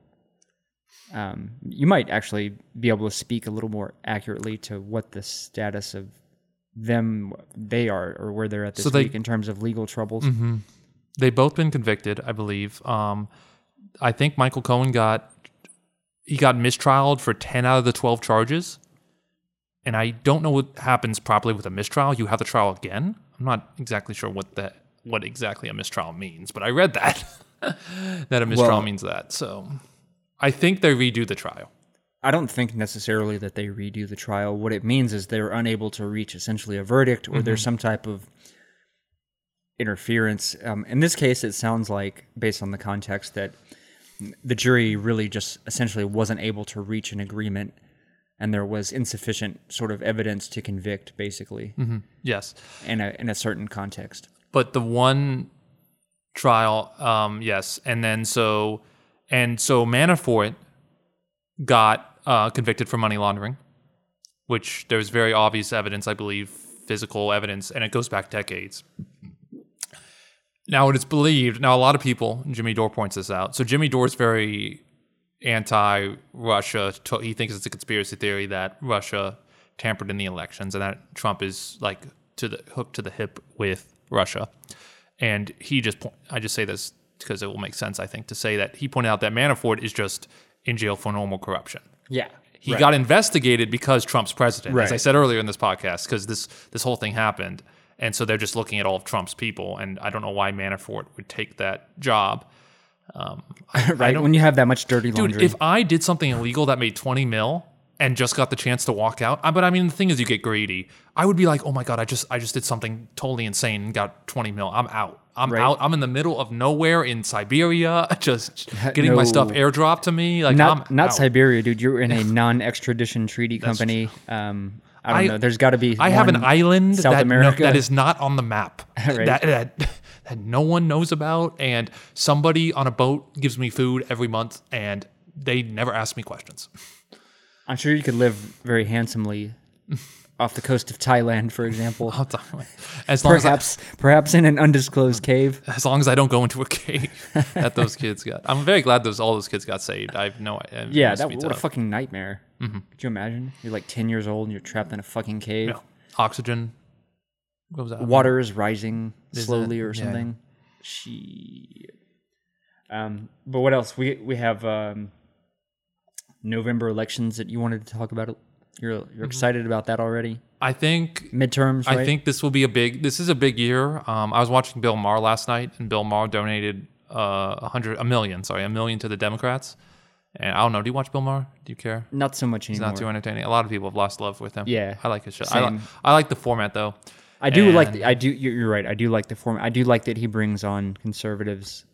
Um, you might actually be able to speak a little more accurately to what the status of them they are or where they're at this So they- week in terms of legal troubles. They've both been convicted, I believe. Um, I think Michael Cohen got he got mistrialed for ten out of the twelve charges, and I don't know what happens properly with a mistrial. You have the trial again. I'm not exactly sure what that what exactly a mistrial means, but I read that that a mistrial Well- means that. So I think they redo the trial. I don't think necessarily that they redo the trial. What it means is they're unable to reach essentially a verdict, or there's some type of interference. Um, in this case, it sounds like, based on the context, that the jury really just essentially wasn't able to reach an agreement, and there was insufficient sort of evidence to convict, basically, Yes. in a in a certain context. But the one trial um yes. And then so and so manafort got uh convicted for money laundering which there's very obvious evidence i believe physical evidence and it goes back decades. Now it is believed now a lot of people jimmy dore points this out. So jimmy Dore is very anti-russia. He thinks it's a conspiracy theory that russia tampered in the elections and that trump is like to the hook to the hip with russia. And he just po- i just say this because it will make sense i think to say that he pointed out that manafort is just in jail for normal corruption. Yeah, he got investigated because Trump's president, as I said earlier in this podcast, because this this whole thing happened, and so they're just looking at all of Trump's people, and I don't know why Manafort would take that job. Um, right. When you have that much dirty laundry, Dude, if I did something illegal that made twenty mil and just got the chance to walk out, I, but I mean the thing is, you get greedy. I would be like, oh my god, I just I just did something totally insane and got twenty mil. I'm out. I'm Right. out. I'm in the middle of nowhere in Siberia, just getting my stuff airdropped to me. Like not I'm not out. Siberia, dude. You're in a non-extradition treaty company. Um, I don't I- know. There's got to be. I have an island South that, no- America. that is not on the map Right. that, that that no one knows about, and somebody on a boat gives me food every month, and they never ask me questions. I'm sure you could live very handsomely off the coast of Thailand, for example. As long as, I, perhaps, perhaps in an undisclosed cave. as long as I don't go into a cave that those kids got. I'm very glad those all those kids got saved. I have no idea. Yeah, that what a fucking nightmare. Could you imagine? You're like 10 years old and you're trapped in a fucking cave. Yeah. Oxygen. What was that? Water is rising Is slowly it? or Yeah. something. Shit. Um, but what else? We we have um, November elections that you wanted to talk about. You're Mm-hmm. you're excited about that already. I think Midterms, right? I think this will be a big. This is a big year. Um, I was watching Bill Maher last night, and Bill Maher donated uh, a hundred, a million, sorry, a million to the Democrats. And I don't know. Do you watch Bill Maher? Do you care? not so much He's anymore. not too entertaining. A lot of people have lost love with him. Yeah, I like his show. I, li- I like the format though. I do like. The, I do. You're right. I do like the format. I do like that he brings on conservatives.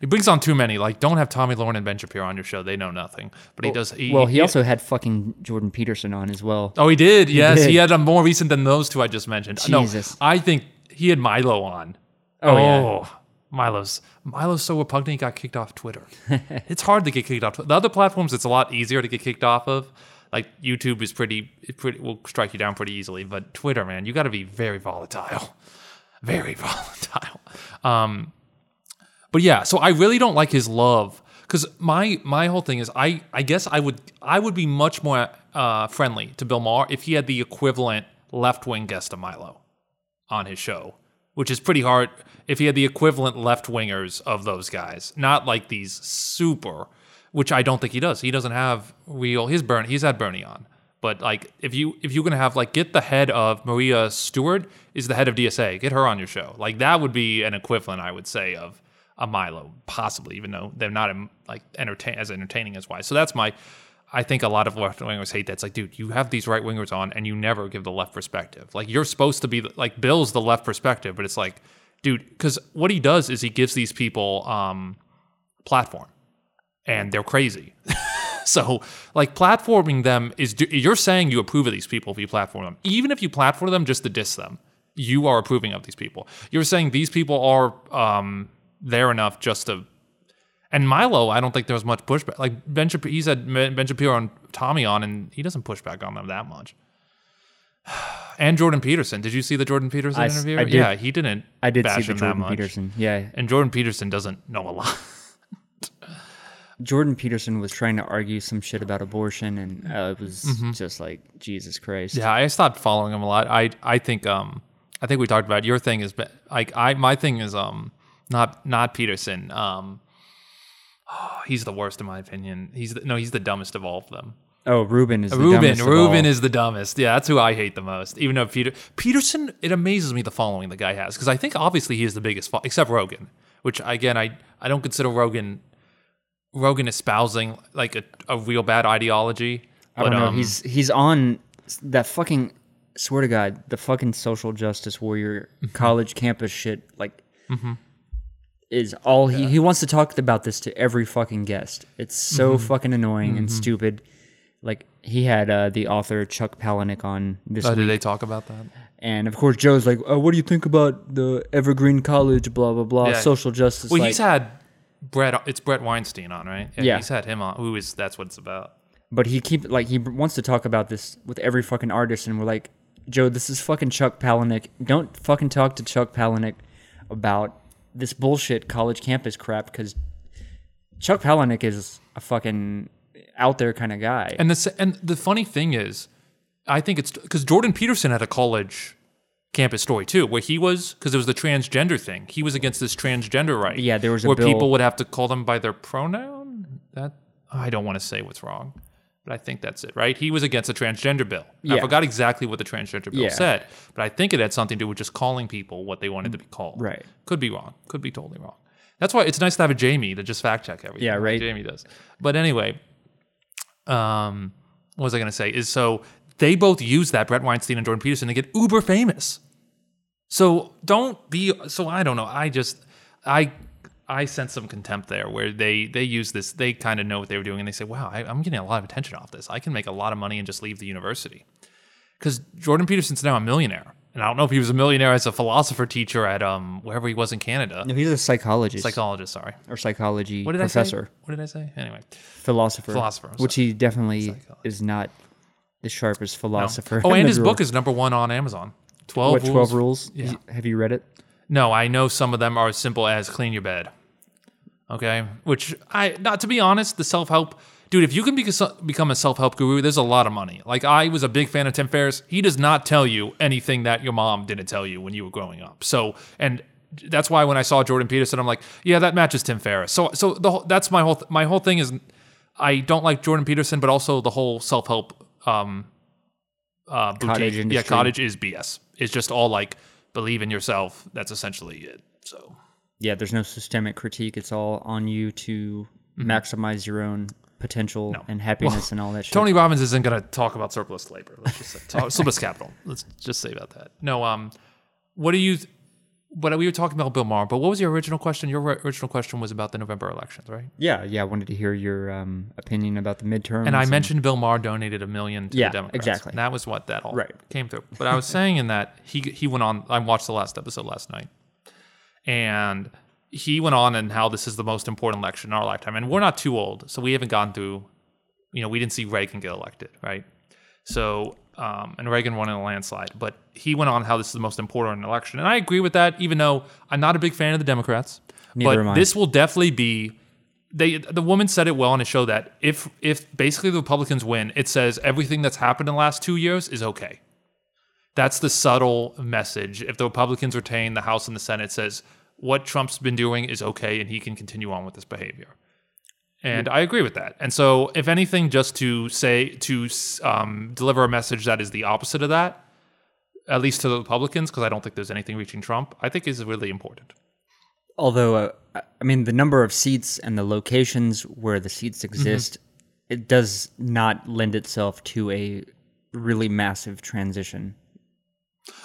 He brings on too many. Like, don't have Tomi Lahren and Ben Shapiro on your show. They know nothing. But he does. He, well, he also had fucking Jordan Peterson on as well. Oh, he did. Yes, did. he had a more recent than those two I just mentioned. Jesus. No, I think he had Milo on. Oh, yeah. Milo's Milo's so repugnant. He got kicked off Twitter. it's hard to get kicked off. The other platforms, it's a lot easier to get kicked off of. Like YouTube is pretty, it pretty will strike you down pretty easily. But Twitter, man, you got to be very volatile, very volatile. Um, but yeah, so I really don't like his love because my my whole thing is I I guess I would I would be much more uh, friendly to Bill Maher if he had the equivalent left wing guest of Milo on his show, which is pretty hard. If he had the equivalent left wingers of those guys, not like these super, which I don't think he does. He doesn't have real. He's Bernie. He's had Bernie on. But like, if you if you're gonna have like get the head of Maria Svart is the head of DSA, get her on your show. Like that would be an equivalent, I would say, of a Milo, possibly, even though they're not like entertain as entertaining as wise. So that's my. I think a lot of left wingers hate that. It's like, dude, you have these right wingers on, and you never give the left perspective. Like you're supposed to be like Bill's the left perspective, but it's like, dude, because what he does is he gives these people um, platform, and they're crazy. So, like, platforming them is you're saying you approve of these people if you platform them. Even if you platform them just to diss them, you are approving of these people. You're saying these people are um, there enough just to. And Milo, I don't think there was much pushback. Like Ben, Shap- he said Ben Shapiro and Tomi on, and he doesn't push back on them that much. And Jordan Peterson. Did you see the Jordan Peterson I interview? I did. Yeah, he didn't. I did bash see the him that Jordan much. Peterson. Yeah, And Jordan Peterson doesn't know a lot. Jordan Peterson was trying to argue some shit about abortion, and uh, it was Mm-hmm. just like Jesus Christ. Yeah, I stopped following him a lot. I I think um I think we talked about it. your thing is like I my thing is um not not Peterson. Um oh, he's the worst in my opinion. He's the, no, he's the dumbest of all of them. Oh, Rubin is the Rubin, dumbest of Rubin all. is the dumbest. Yeah, that's who I hate the most. Even though Peter Peterson, it amazes me the following the guy has because I think obviously he is the biggest, fo- except Rogan, which again I I don't consider Rogan Rogan espousing like a, a real bad ideology. I don't know. um, he's he's on that fucking. Swear to God, the fucking social justice warrior Mm-hmm. college campus shit like is all he he wants to talk about this to every fucking guest. It's so Mm-hmm. fucking annoying and stupid. Like he had uh, the author Chuck Palahniuk on this oh, week, did they talk about that? and of course Joe's like, oh, "What do you think about the Evergreen College? Blah blah blah, Yeah. social justice." Well, like, he's had Brett. It's Bret Weinstein on, right? Yeah. he's had him on. Who is that's what it's about. But he keep like he wants to talk about this with every fucking artist, and we're like, Joe, this is fucking Chuck Palahniuk. Don't fucking talk to Chuck Palahniuk about this bullshit college campus crap because Chuck Palahniuk is a fucking out there kind of guy. And the and the funny thing is, I think it's because Jordan Peterson had a college campus story too, where he was because it was the transgender thing. He was against this transgender right. Yeah, there was a where bill- people would have to call them by their pronoun. That I don't want to say what's wrong, but I think that's it, right? He was against the transgender bill. I forgot exactly what the transgender bill Yeah. said, but I think it had something to do with just calling people what they wanted to be called. Right. Could be wrong. Could be totally wrong. That's why it's nice to have a Jamie to just fact check everything. Yeah, like right. Jamie does. But anyway, um, what was I going to say? Is so they both use that Bret Weinstein and Jordan Peterson to get uber famous. So don't be. So I don't know. I just I I sense some contempt there where they they use this. They kind of know what they were doing and they say, "Wow, I, I'm getting a lot of attention off this. I can make a lot of money and just leave the university." Because Jordan Peterson's now a millionaire, and I don't know if he was a millionaire as a philosopher teacher at um wherever he was in Canada. no, he's a psychologist Psychologist, sorry. or psychology What did professor, I say? What did I say? Anyway, philosopher, Philosopher, which he definitely is not the sharpest philosopher. Oh, and his book is number one on Amazon. Twelve what rules. twelve rules? Yeah. Have you read it? No, I know some of them are as simple as clean your bed. Okay, which I not to be honest, the self help dude. If you can become a self help guru, there's a lot of money. Like I was a big fan of Tim Ferriss. He does not tell you anything that your mom didn't tell you when you were growing up. So and that's why when I saw Jordan Peterson, I'm like, yeah, that matches Tim Ferriss. So so the whole, that's my whole my whole thing is I don't like Jordan Peterson, but also the whole self help um uh boutique. Cottage yeah cottage is BS. It's just all like believe in yourself. That's essentially it. So yeah, there's no systemic critique. It's all on you to maximize your own potential and happiness and all that shit. Tony Robbins isn't going to talk about surplus labor. Let's just say talk, surplus capital. Let's just say about that. No, um, what do you? But we were talking about Bill Maher. But what was your original question? Your ri- original question was about the November elections, right? yeah, yeah. I wanted to hear your um, opinion about the midterms. And I mentioned Bill Maher donated a million to Yeah, the Democrats. exactly. And that was what that all Right. came through. But I was saying in that he he went on. I watched the last episode last night, and he went on and how this is the most important election in our lifetime. And we're not too old, so we haven't gone through. You know, we didn't see Reagan get elected, right? So, um, and Reagan won in a landslide. But he went on how this is the most important election, and I agree with that. Even though I'm not a big fan of the Democrats, Neither but this will definitely be they the woman said it well on a show that if if basically the Republicans win, it says everything that's happened in the last two years is okay. That's the subtle message. If the Republicans retain the House and the Senate, it says what Trump's been doing is okay and he can continue on with this behavior. And I agree with that. And so, if anything, just to say to um, deliver a message that is the opposite of that, at least to the Republicans, because I don't think there's anything reaching Trump, I think is really important. Although, uh, I- mean, the number of seats and the locations where the seats exist, it does not lend itself to a really massive transition.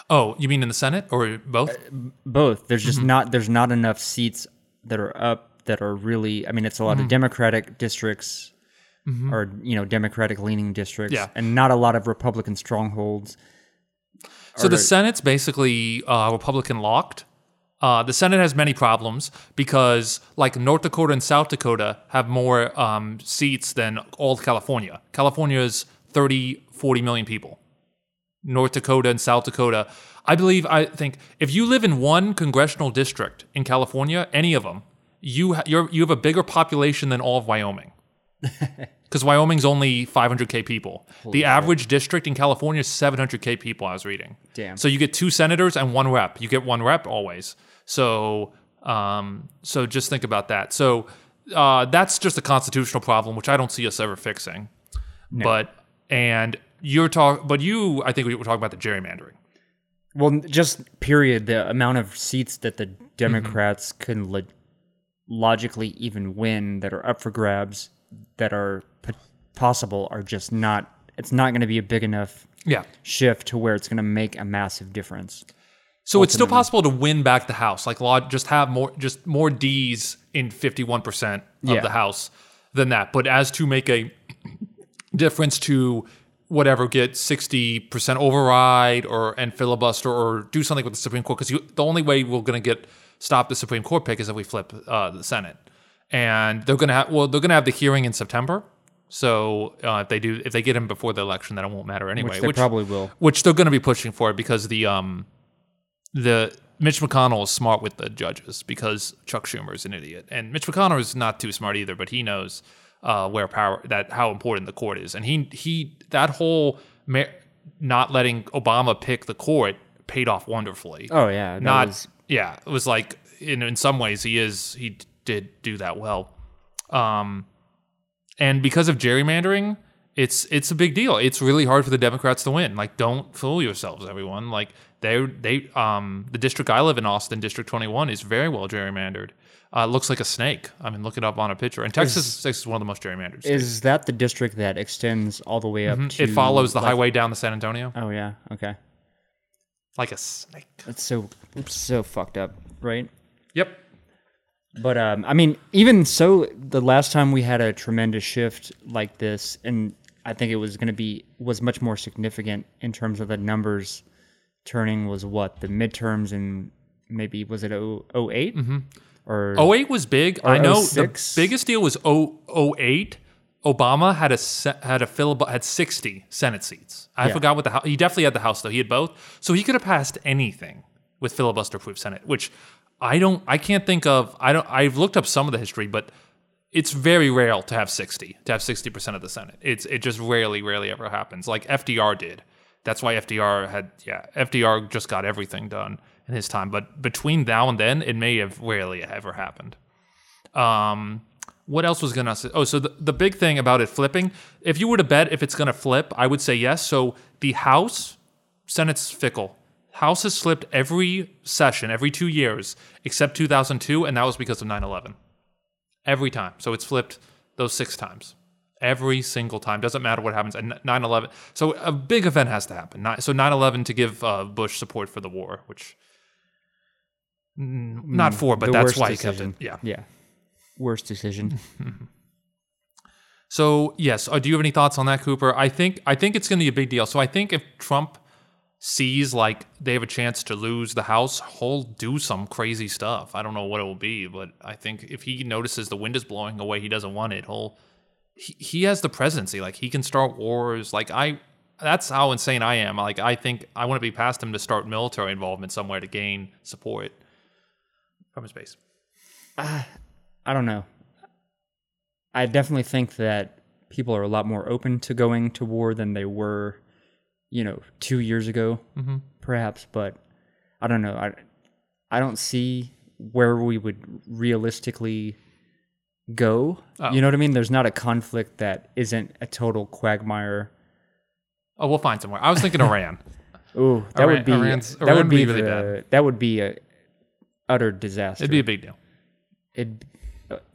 Oh, you mean in the Senate or both? Both. There's Mm-hmm. just not. There's not enough seats that are up that are really. I mean, it's a lot Mm-hmm. of Democratic districts, or you know, Democratic leaning districts, Yeah. and not a lot of Republican strongholds. So the Senate's basically uh, Republican locked, Uh, the Senate has many problems because, like North Dakota and South Dakota, have more um, seats than all California. California is 30, 40 million people. North Dakota and South Dakota. I believe, I think, if you live in one congressional district in California, any of them, you ha- you're, you have a bigger population than all of Wyoming. Because Wyoming's only 500k people. the average district in California is 700k people. I was reading. Damn. So you get two senators and one rep. You get one rep always. So um, so just think about that. So uh, that's just a constitutional problem, which I don't see us ever fixing. But and you're talk, but you, I think we were talking about the gerrymandering. Well, just period. The amount of seats that the Mm-hmm. Democrats can lo- logically even win that are up for grabs that are p- possible are just not. It's not going to be a big enough Yeah. shift to where it's going to make a massive difference. So it's still possible to win back the House, like just have more, just more D's in fifty-one percent of Yeah. the House than that. But as to make a difference to whatever, get sixty percent override or and filibuster or do something with the Supreme Court, because the only way we're going to get stop the Supreme Court pick is if we flip uh, the Senate, and they're going to have well, they're going to have the hearing in September. So uh, if they do, if they get him before the election, then it won't matter anyway. Which they probably will. which they're going to be pushing for because the um the Mitch McConnell is smart with the judges because Chuck Schumer is an idiot, and Mitch McConnell is not too smart either, but he knows uh, where power that how important the court is, and he he that whole ma- not letting Obama pick the court paid off wonderfully. Oh yeah, that not was- yeah, it was like in in some ways he is he did do that well. Um, and because of gerrymandering, it's it's a big deal. It's really hard for the Democrats to win. Like, don't fool yourselves, everyone. Like they they um the district I live in, Austin, District Twenty One, is very well gerrymandered. Uh, looks like a snake. I mean, look it up on a picture. And Texas, Texas is one of the most gerrymandered. states. Is that the district that extends all the way up to? Mm-hmm. it follows the like- highway down to San Antonio Oh yeah. Okay. Like a snake. That's so so fucked up, right? Yep. But um, I mean, even so, the last time we had a tremendous shift like this, and I think it was going to be was much more significant in terms of the numbers turning. Was what the midterms and maybe was it 0- 8 mm-hmm. or 08 was big. I know the biggest deal was 0- 08. Obama had a had a filib- had 60 Senate seats. I Yeah. forgot what the house. He definitely had the House though. He had both, so he could have passed anything with filibuster proof Senate. Which I don't. I can't think of. I don't. I've looked up some of the history, but it's very rare to have 60 to have 60 percent of the Senate. It's it just rarely, rarely ever happens. Like FDR did. That's why FDR had. Yeah, FDR just got everything done in his time. But between now and then, it may have rarely ever happened. Um, what else was gonna say? Oh, so the, the big thing about it flipping, if you were to bet if it's gonna flip, I would say yes. So the House, Senate's fickle. House has flipped every session, every two years, except 2002, and that was because of 9 11. Every time. So it's flipped those six times. Every single time. Doesn't matter what happens. And 9 11. So a big event has to happen. So 9 11 to give uh, Bush support for the war, which. mm, Not for, but the that's why decision. he kept it. Yeah. yeah, worst decision. So yes, uh, do you have any thoughts on that, Cooper? I think I think it's going to be a big deal. So I think if Trump sees like they have a chance to lose the House, he'll do some crazy stuff. I don't know what it will be, but I think if he notices the wind is blowing away, he doesn't want it. He'll he, he has the presidency. Like he can start wars. Like I, that's how insane I am. Like I think I want to be past him to start military involvement somewhere to gain support from his base. I don't know. I definitely think that people are a lot more open to going to war than they were, you know, two years ago, Mm-hmm. perhaps. But I don't know. I I don't see where we would realistically go. Oh. You know what I mean? There's not a conflict that isn't a total quagmire. Oh, we'll find somewhere. I was thinking Iran. Ooh, that Iran- would be Iran's- that Iran would be really the- bad. that would be a utter disaster. It'd be a big deal. It'd uh,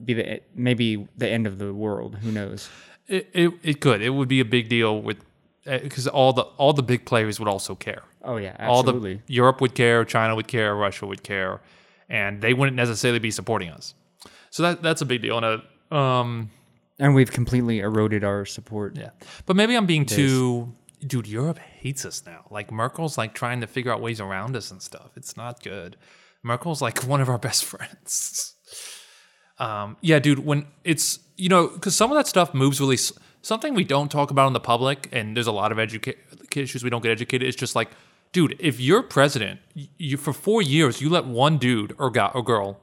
be the maybe the end of the world. Who knows? It, it, it could. It would be a big deal with because all the all the big players would also care. Oh yeah, All absolutely. the Europe would care, China would care, Russia would care, and they wouldn't necessarily be supporting us. So that that's a big deal. And a, um, and we've completely eroded our support. yeah, but maybe I'm being too. Dude, Europe hates us now. Like Merkel's like trying to figure out ways around us and stuff. It's not good. Merkel's like one of our best friends. Um, yeah, dude. When it's you know because some of that stuff moves really. Something we don't talk about in the public, and there's a lot of educa- issues we don't get educated. It's just like, dude, if you're president, you for four years you let one dude or guy or girl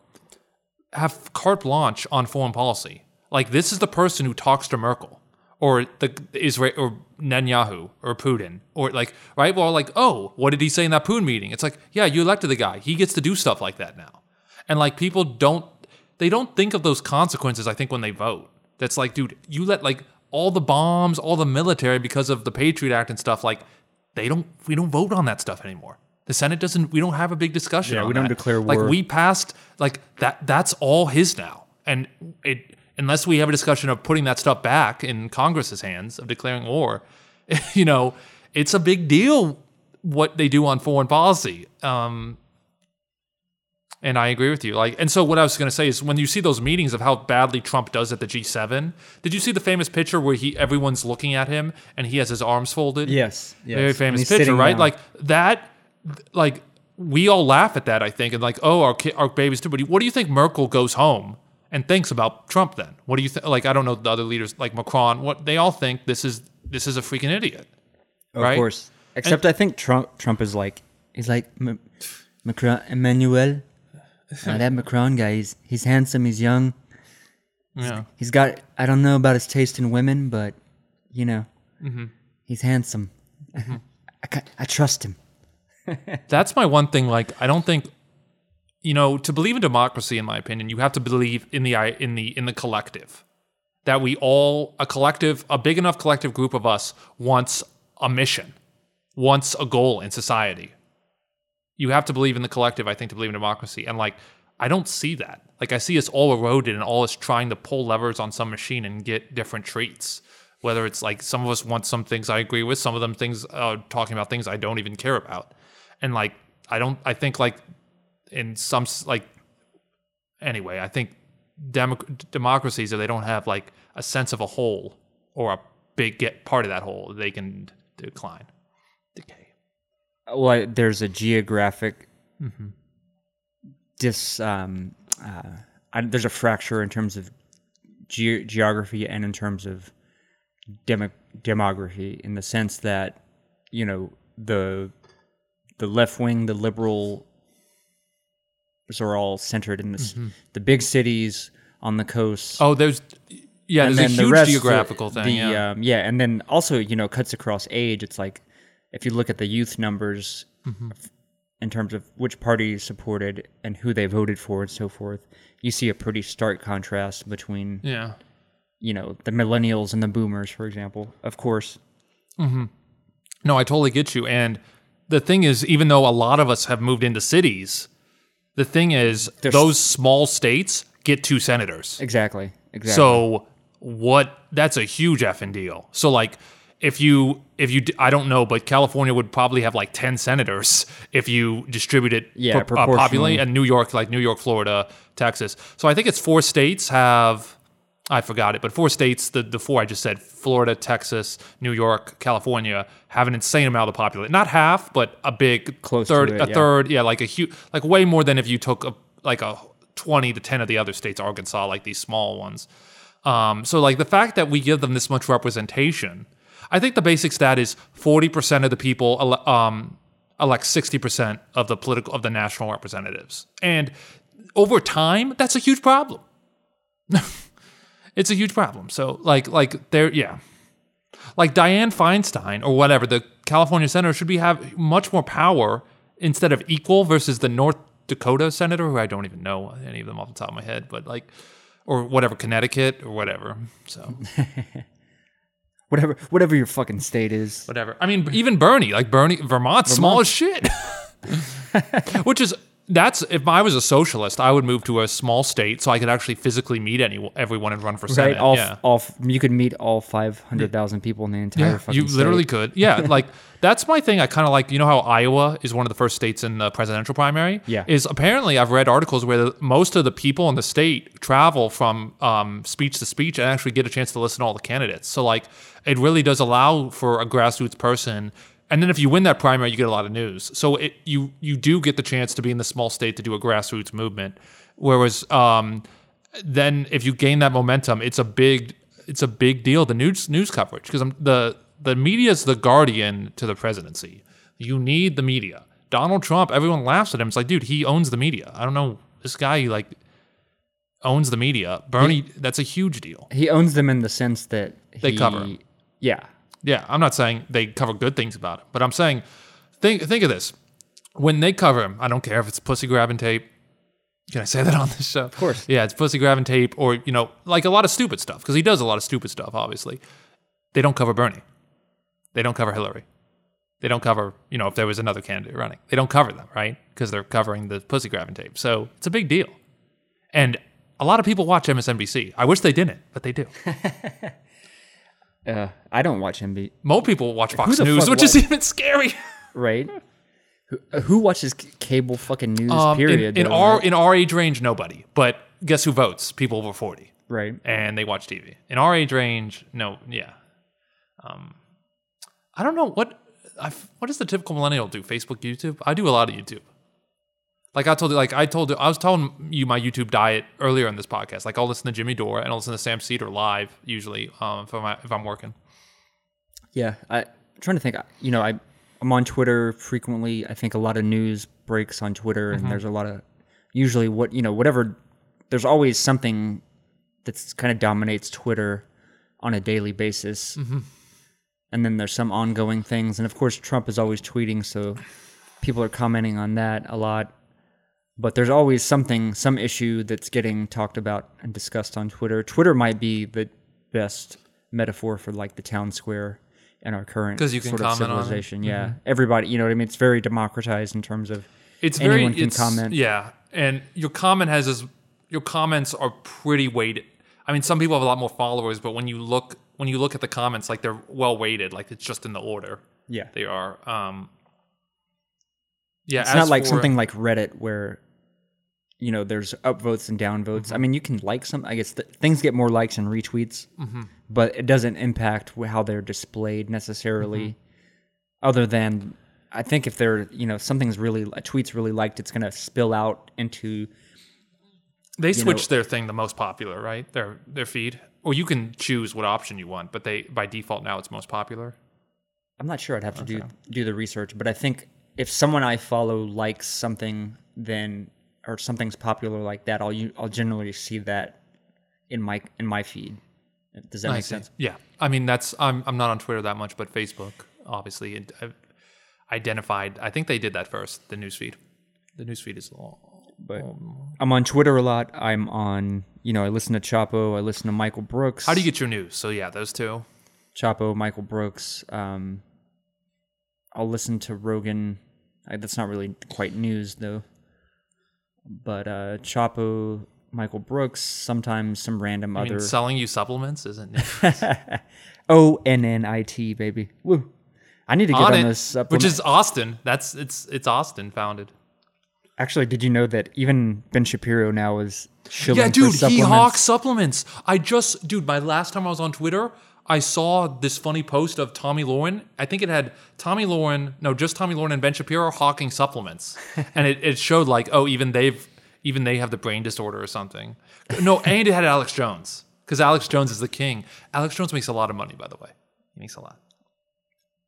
have carte blanche on foreign policy. Like this is the person who talks to Merkel or the Israel or Netanyahu or Putin or like right. Well, like oh, what did he say in that Putin meeting? It's like yeah, you elected the guy. He gets to do stuff like that now, and like people don't they don't think of those consequences. I think when they vote, that's like dude, you let like all the bombs, all the military because of the Patriot Act and stuff. Like they don't we don't vote on that stuff anymore. The Senate doesn't. We don't have a big discussion. Yeah, we don't that. declare war. Like we passed like that. That's all his now, and it unless we have a discussion of putting that stuff back in Congress's hands of declaring war, you know, it's a big deal what they do on foreign policy. Um, and I agree with you. Like, and so what I was going to say is when you see those meetings of how badly Trump does at the G7, did you see the famous picture where he everyone's looking at him and he has his arms folded? Yes, yes. very famous picture, right? down. Like that, like we all laugh at that, I think, and like, oh, our ki- our babies too. But what do you think Merkel goes home and thinks about Trump? Then what do you think? Like, I don't know the other leaders, like Macron. What they all think this is this is a freaking idiot. Of right? course. Except I think Trump Trump is like he's like Macron Emmanuel. Uh, that Macron guy, he's, he's handsome, he's young. Yeah, He's got I don't know about his taste in women, but you know, Mm-hmm. he's handsome. I, ca- I trust him. that's my one thing. Like, I don't think. You know, to believe in democracy, in my opinion, you have to believe in the i- in the in the collective. That we all a collective, a big enough collective group of us wants a mission, wants a goal in society. You have to believe in the collective, I think, to believe in democracy. And like, I don't see that. Like, I see us all eroded and all us trying to pull levers on some machine and get different treats. Whether it's like some of us want some things I agree with, some of them things uh, talking about things I don't even care about. And like, I don't, I think like in some, like, anyway, I think democ- democracies, if they don't have like a sense of a whole or a big get part of that whole, they can decline, decay. Well, there's a geographic Mm-hmm. dis. Um, uh, I, there's a fracture in terms of ge- geography and in terms of demo- demography, in the sense that you know the the left wing, the liberal, are all centered in this, the big cities on the coast. Mm-hmm. Oh, there's yeah, and there's a then the huge rest, the- geographical thing. the, yeah. um, yeah, and then also you know cuts across age. It's like if you look at the youth numbers Mm-hmm. in terms of which party supported and who they voted for and so forth, you see a pretty stark contrast between yeah. you know the millennials and the boomers, for example. Of course, No, I totally get you. And the thing is, even though a lot of us have moved into cities, the thing is, There's- those small states get two senators. exactly, exactly. So what? That's a huge effing deal. So like, if you if you I don't know, but California would probably have like ten senators if you distribute it Yeah, pro- uh, popularly, and New York like New York, Florida, Texas. So I think it's four states have. I forgot it, but four states, the, the four I just said, Florida, Texas, New York, California, have an insane amount of population. Not half, but a big Close to third, it, a yeah. third, yeah, like a huge, like way more than if you took a, like a 20 to 10 of the other states, Arkansas, like these small ones. Um, so like the fact that we give them this much representation, I think the basic stat is 40% of the people um, elect 60% of the political of the national representatives. And over time, that's a huge problem. it's a huge problem. So like like there yeah. Like Dianne Feinstein or whatever, the California senator should be have much more power instead of equal versus the North Dakota senator who I don't even know any of them off the top of my head, but like or whatever Connecticut or whatever. So whatever whatever your fucking state is. whatever. I mean, even Bernie, like Bernie, Vermont's small as shit. Which is that's if I was a socialist, I would move to a small state so I could actually physically meet any everyone and run for Right, senate. all, yeah. all you could meet all five hundred thousand people in the entire Yeah, you literally state. could. Yeah, like that's my thing. I kind of like. You know how Iowa is one of the first states in the presidential primary. Yeah. is apparently I've read articles where the, most of the people in the state travel from um, speech to speech and actually get a chance to listen to all the candidates. So like, it really does allow for a grassroots person and then if you win that primary, you get a lot of news. So it, you you do get the chance to be in the small state to do a grassroots movement. Whereas um, then if you gain that momentum, it's a big it's a big deal. The news news coverage because the the media is the guardian to the presidency. You need the media. Donald Trump, everyone laughs at him. It's like, dude, he owns the media. I don't know this guy like owns the media. Bernie, that's a huge deal. He owns them in the sense that They he- cover him. Yeah, Yeah, I'm not saying they cover good things about him, but I'm saying think think of this. When they cover him, I don't care if it's pussy grabbing tape. Can I say that on this show? Of course. Yeah, it's pussy grabbing tape or, you know, like a lot of stupid stuff because he does a lot of stupid stuff, obviously. They don't cover Bernie. They don't cover Hillary. They don't cover, you know, if there was another candidate running. They don't cover them, right? Because they're covering the pussy grabbing tape. So it's a big deal. And a lot of people watch MSNBC. I wish they didn't, but they do. uh, I don't watch MB. More people watch Fox News, which is even scary. Right? who, uh, who watches cable fucking news? Um, period. In, in our right? in our age range, nobody. But guess who votes? People over forty, right. and they watch TV. In our age range, no, yeah. Um, I don't know what I what does the typical millennial do? Facebook, YouTube. I do a lot of YouTube. Like I told you, like I told you, I was telling you my YouTube diet earlier in this podcast. Like I'll listen to Jimmy Dore and I'll listen to Sam Seder live usually um, if I'm if I'm working. Yeah, I, I'm trying to think. You know, I I'm on Twitter frequently. I think a lot of news breaks on Twitter, Mm-hmm. and there's a lot of usually what you know whatever. There's always something that's kind of dominates Twitter on a daily basis, Mm-hmm. and then there's some ongoing things, and of course Trump is always tweeting, so people are commenting on that a lot. But there's always something, some issue that's getting talked about and discussed on Twitter. Twitter might be the best metaphor for like the town square in our current 'Cause you can sort of comment on it. Mm-hmm. civilization. Yeah, everybody, you know what I mean. It's very democratized in terms of It's Anyone very can it's, comment. Yeah, and your comment has this. Your comments are pretty weighted. I mean, some people have a lot more followers, but when you look when you look at the comments, like they're well weighted. Like it's just in the order yeah. they are. Um, yeah, It's not like for- something like Reddit where you know there's upvotes and downvotes. Mm-hmm. I mean, you can like some. I guess th- things get more likes and retweets, Mm-hmm. but it doesn't impact how they're displayed necessarily. Mm-hmm. Other than, I think if they're you know something's really a tweet's really liked, it's gonna spill out into they know- switch their thing the most popular, right? Their their feed. Or you can choose what option you want, but they by default now it's most popular. I'm not sure. I'd have to do do the research, but I think if someone I follow likes something, then or something's popular like that, I'll I'll generally see that in my in my feed. Does that I make see. sense? Yeah, I mean that's I'm I'm not on Twitter that much, but Facebook obviously it, identified. I think they did that first. The newsfeed. The newsfeed is little. But I'm on Twitter a lot. I'm on, you know, I listen to Chapo. I listen to Michael Brooks. How do you get your news? So yeah, those two. Chapo, Michael Brooks? Um, I'll listen to Rogan. I, that's not really quite news though. But uh, Chapo, Michael Brooks, sometimes some random I mean, other. selling you supplements isn't news. O N N I T, baby. Woo. I need to get on on, it, this supplement. which is Austin. That's it's it's Austin founded. Actually, did you know that even Ben Shapiro now is shilling Yeah, dude, he hawks supplements. I just, dude, my last time I was on Twitter, I saw this funny post of Tomi Lahren. I think it had Tomi Lahren, no, just Tomi Lahren and Ben Shapiro hawking supplements, and it, it showed like, oh, even they've, even they have the brain disorder or something. No, and it had Alex Jones because Alex Jones is the king. Alex Jones makes a lot of money, by the way. He makes a lot.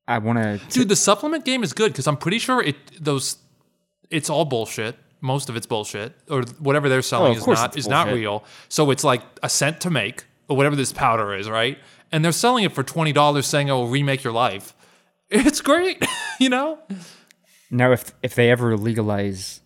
I want to. Dude, the supplement game is good because I'm pretty sure it those it's all bullshit. Most of it's bullshit, or whatever they're selling Oh, is not is not real. So it's like a cent to make, or whatever this powder is, right? And they're selling it for twenty dollars, saying it will remake your life. It's great, you know. Now, if if they ever legalize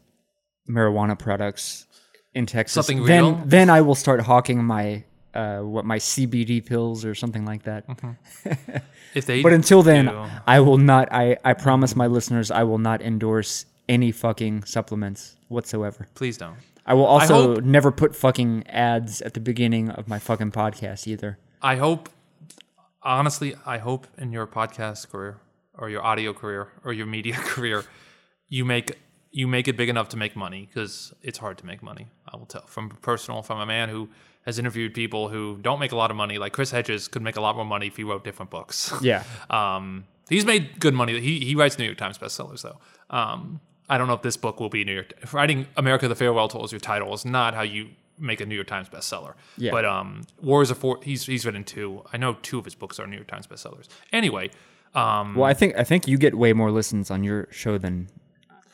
marijuana products in Texas, Something then real? then I will start hawking my uh, what my CBD pills or something like that. Mm-hmm. If they, But until then, do- I will not. I I promise my listeners, I will not endorse any fucking supplements whatsoever. please don't. I will also hope- never put fucking ads at the beginning of my fucking podcast either. I hope, honestly, I hope in your podcast career or your audio career or your media career, you make you make it big enough to make money because it's hard to make money. I will tell from personal, from a man who has interviewed people who don't make a lot of money. Like Chris Hedges could make a lot more money if he wrote different books. Yeah. Um, he's made good money. He he writes New York Times bestsellers though. Um, I don't know if this book will be New York. Writing America the Farewell Tour as your title is not how you make a New York Times bestseller. Yeah. But um, Wars of Four. He's he's written two. I know two of his books are New York Times bestsellers. Anyway, um, Well, I think I think you get way more listens on your show than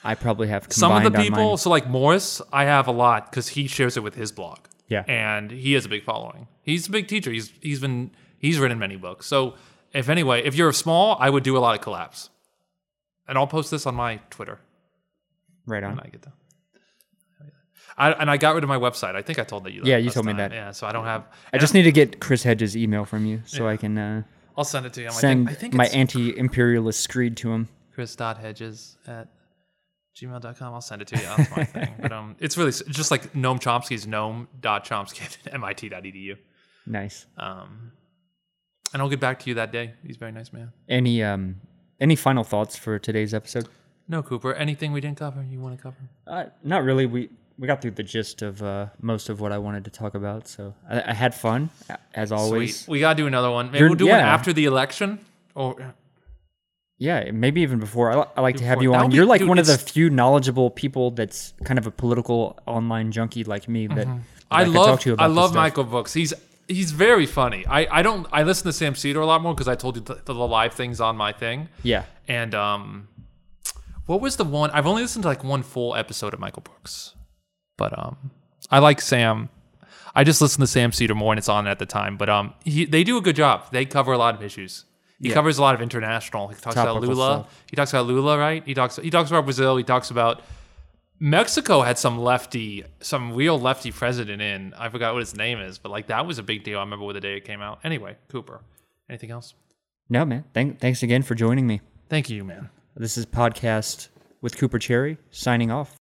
I probably have. some of the people. So like Morris, I have a lot because he shares it with his blog. Yeah. and he has a big following. He's a big teacher. He's he's been he's written many books. So if anyway, if you're small, I would do a lot of collabs, and I'll post this on my Twitter right when on. I get done. I, and I got rid of my website. I think I told that you. That Yeah, you told me that. Yeah, so I don't have. I just need to get Chris Hedges' email from you so I can uh, I'll send it to him. send I think, I think my anti-imperialist screed to him. chris.hedges at gmail.com. I'll send it to you. That's my thing. But um, it's really just like Noam Chomsky's Noam.chomsky at mit.edu. Nice. Um, and I'll get back to you that day. He's very nice man. Any um any final thoughts for today's episode? No, Cooper. Anything we didn't cover you want to cover? Uh, not really. We we got through the gist of uh, most of what I wanted to talk about, so I, I had fun as always. Sweet. We gotta do another one. Maybe You're- we'll do one after the election. Or Yeah, maybe even before. I, I like to have you on. be- You're like dude, one of the few knowledgeable people that's kind of a political online junkie like me. That, that Mm-hmm. I, can love talk to you about I love. Michael Brooks. He's he's very funny. I, I don't I listen to Sam Seder a lot more because I told you the, the live things on my thing. Yeah, And um, what was the one? I've only listened to like one full episode of Michael Brooks, but um, I like Sam. I just listened to Sam Seder more, and it's on at the time. But um, he, they do a good job. They cover a lot of issues. He Yeah. covers a lot of international. He talks about Lula. stuff. He talks about Lula, right? He talks. He talks about Brazil. He talks about Mexico had some lefty, some real lefty president in. I forgot what his name is, but like that was a big deal. I remember the day it came out. Anyway, Cooper. Anything else? no man. Thank, thanks again for joining me. Thank you, man. This is podcast with Cooper Cherry signing off.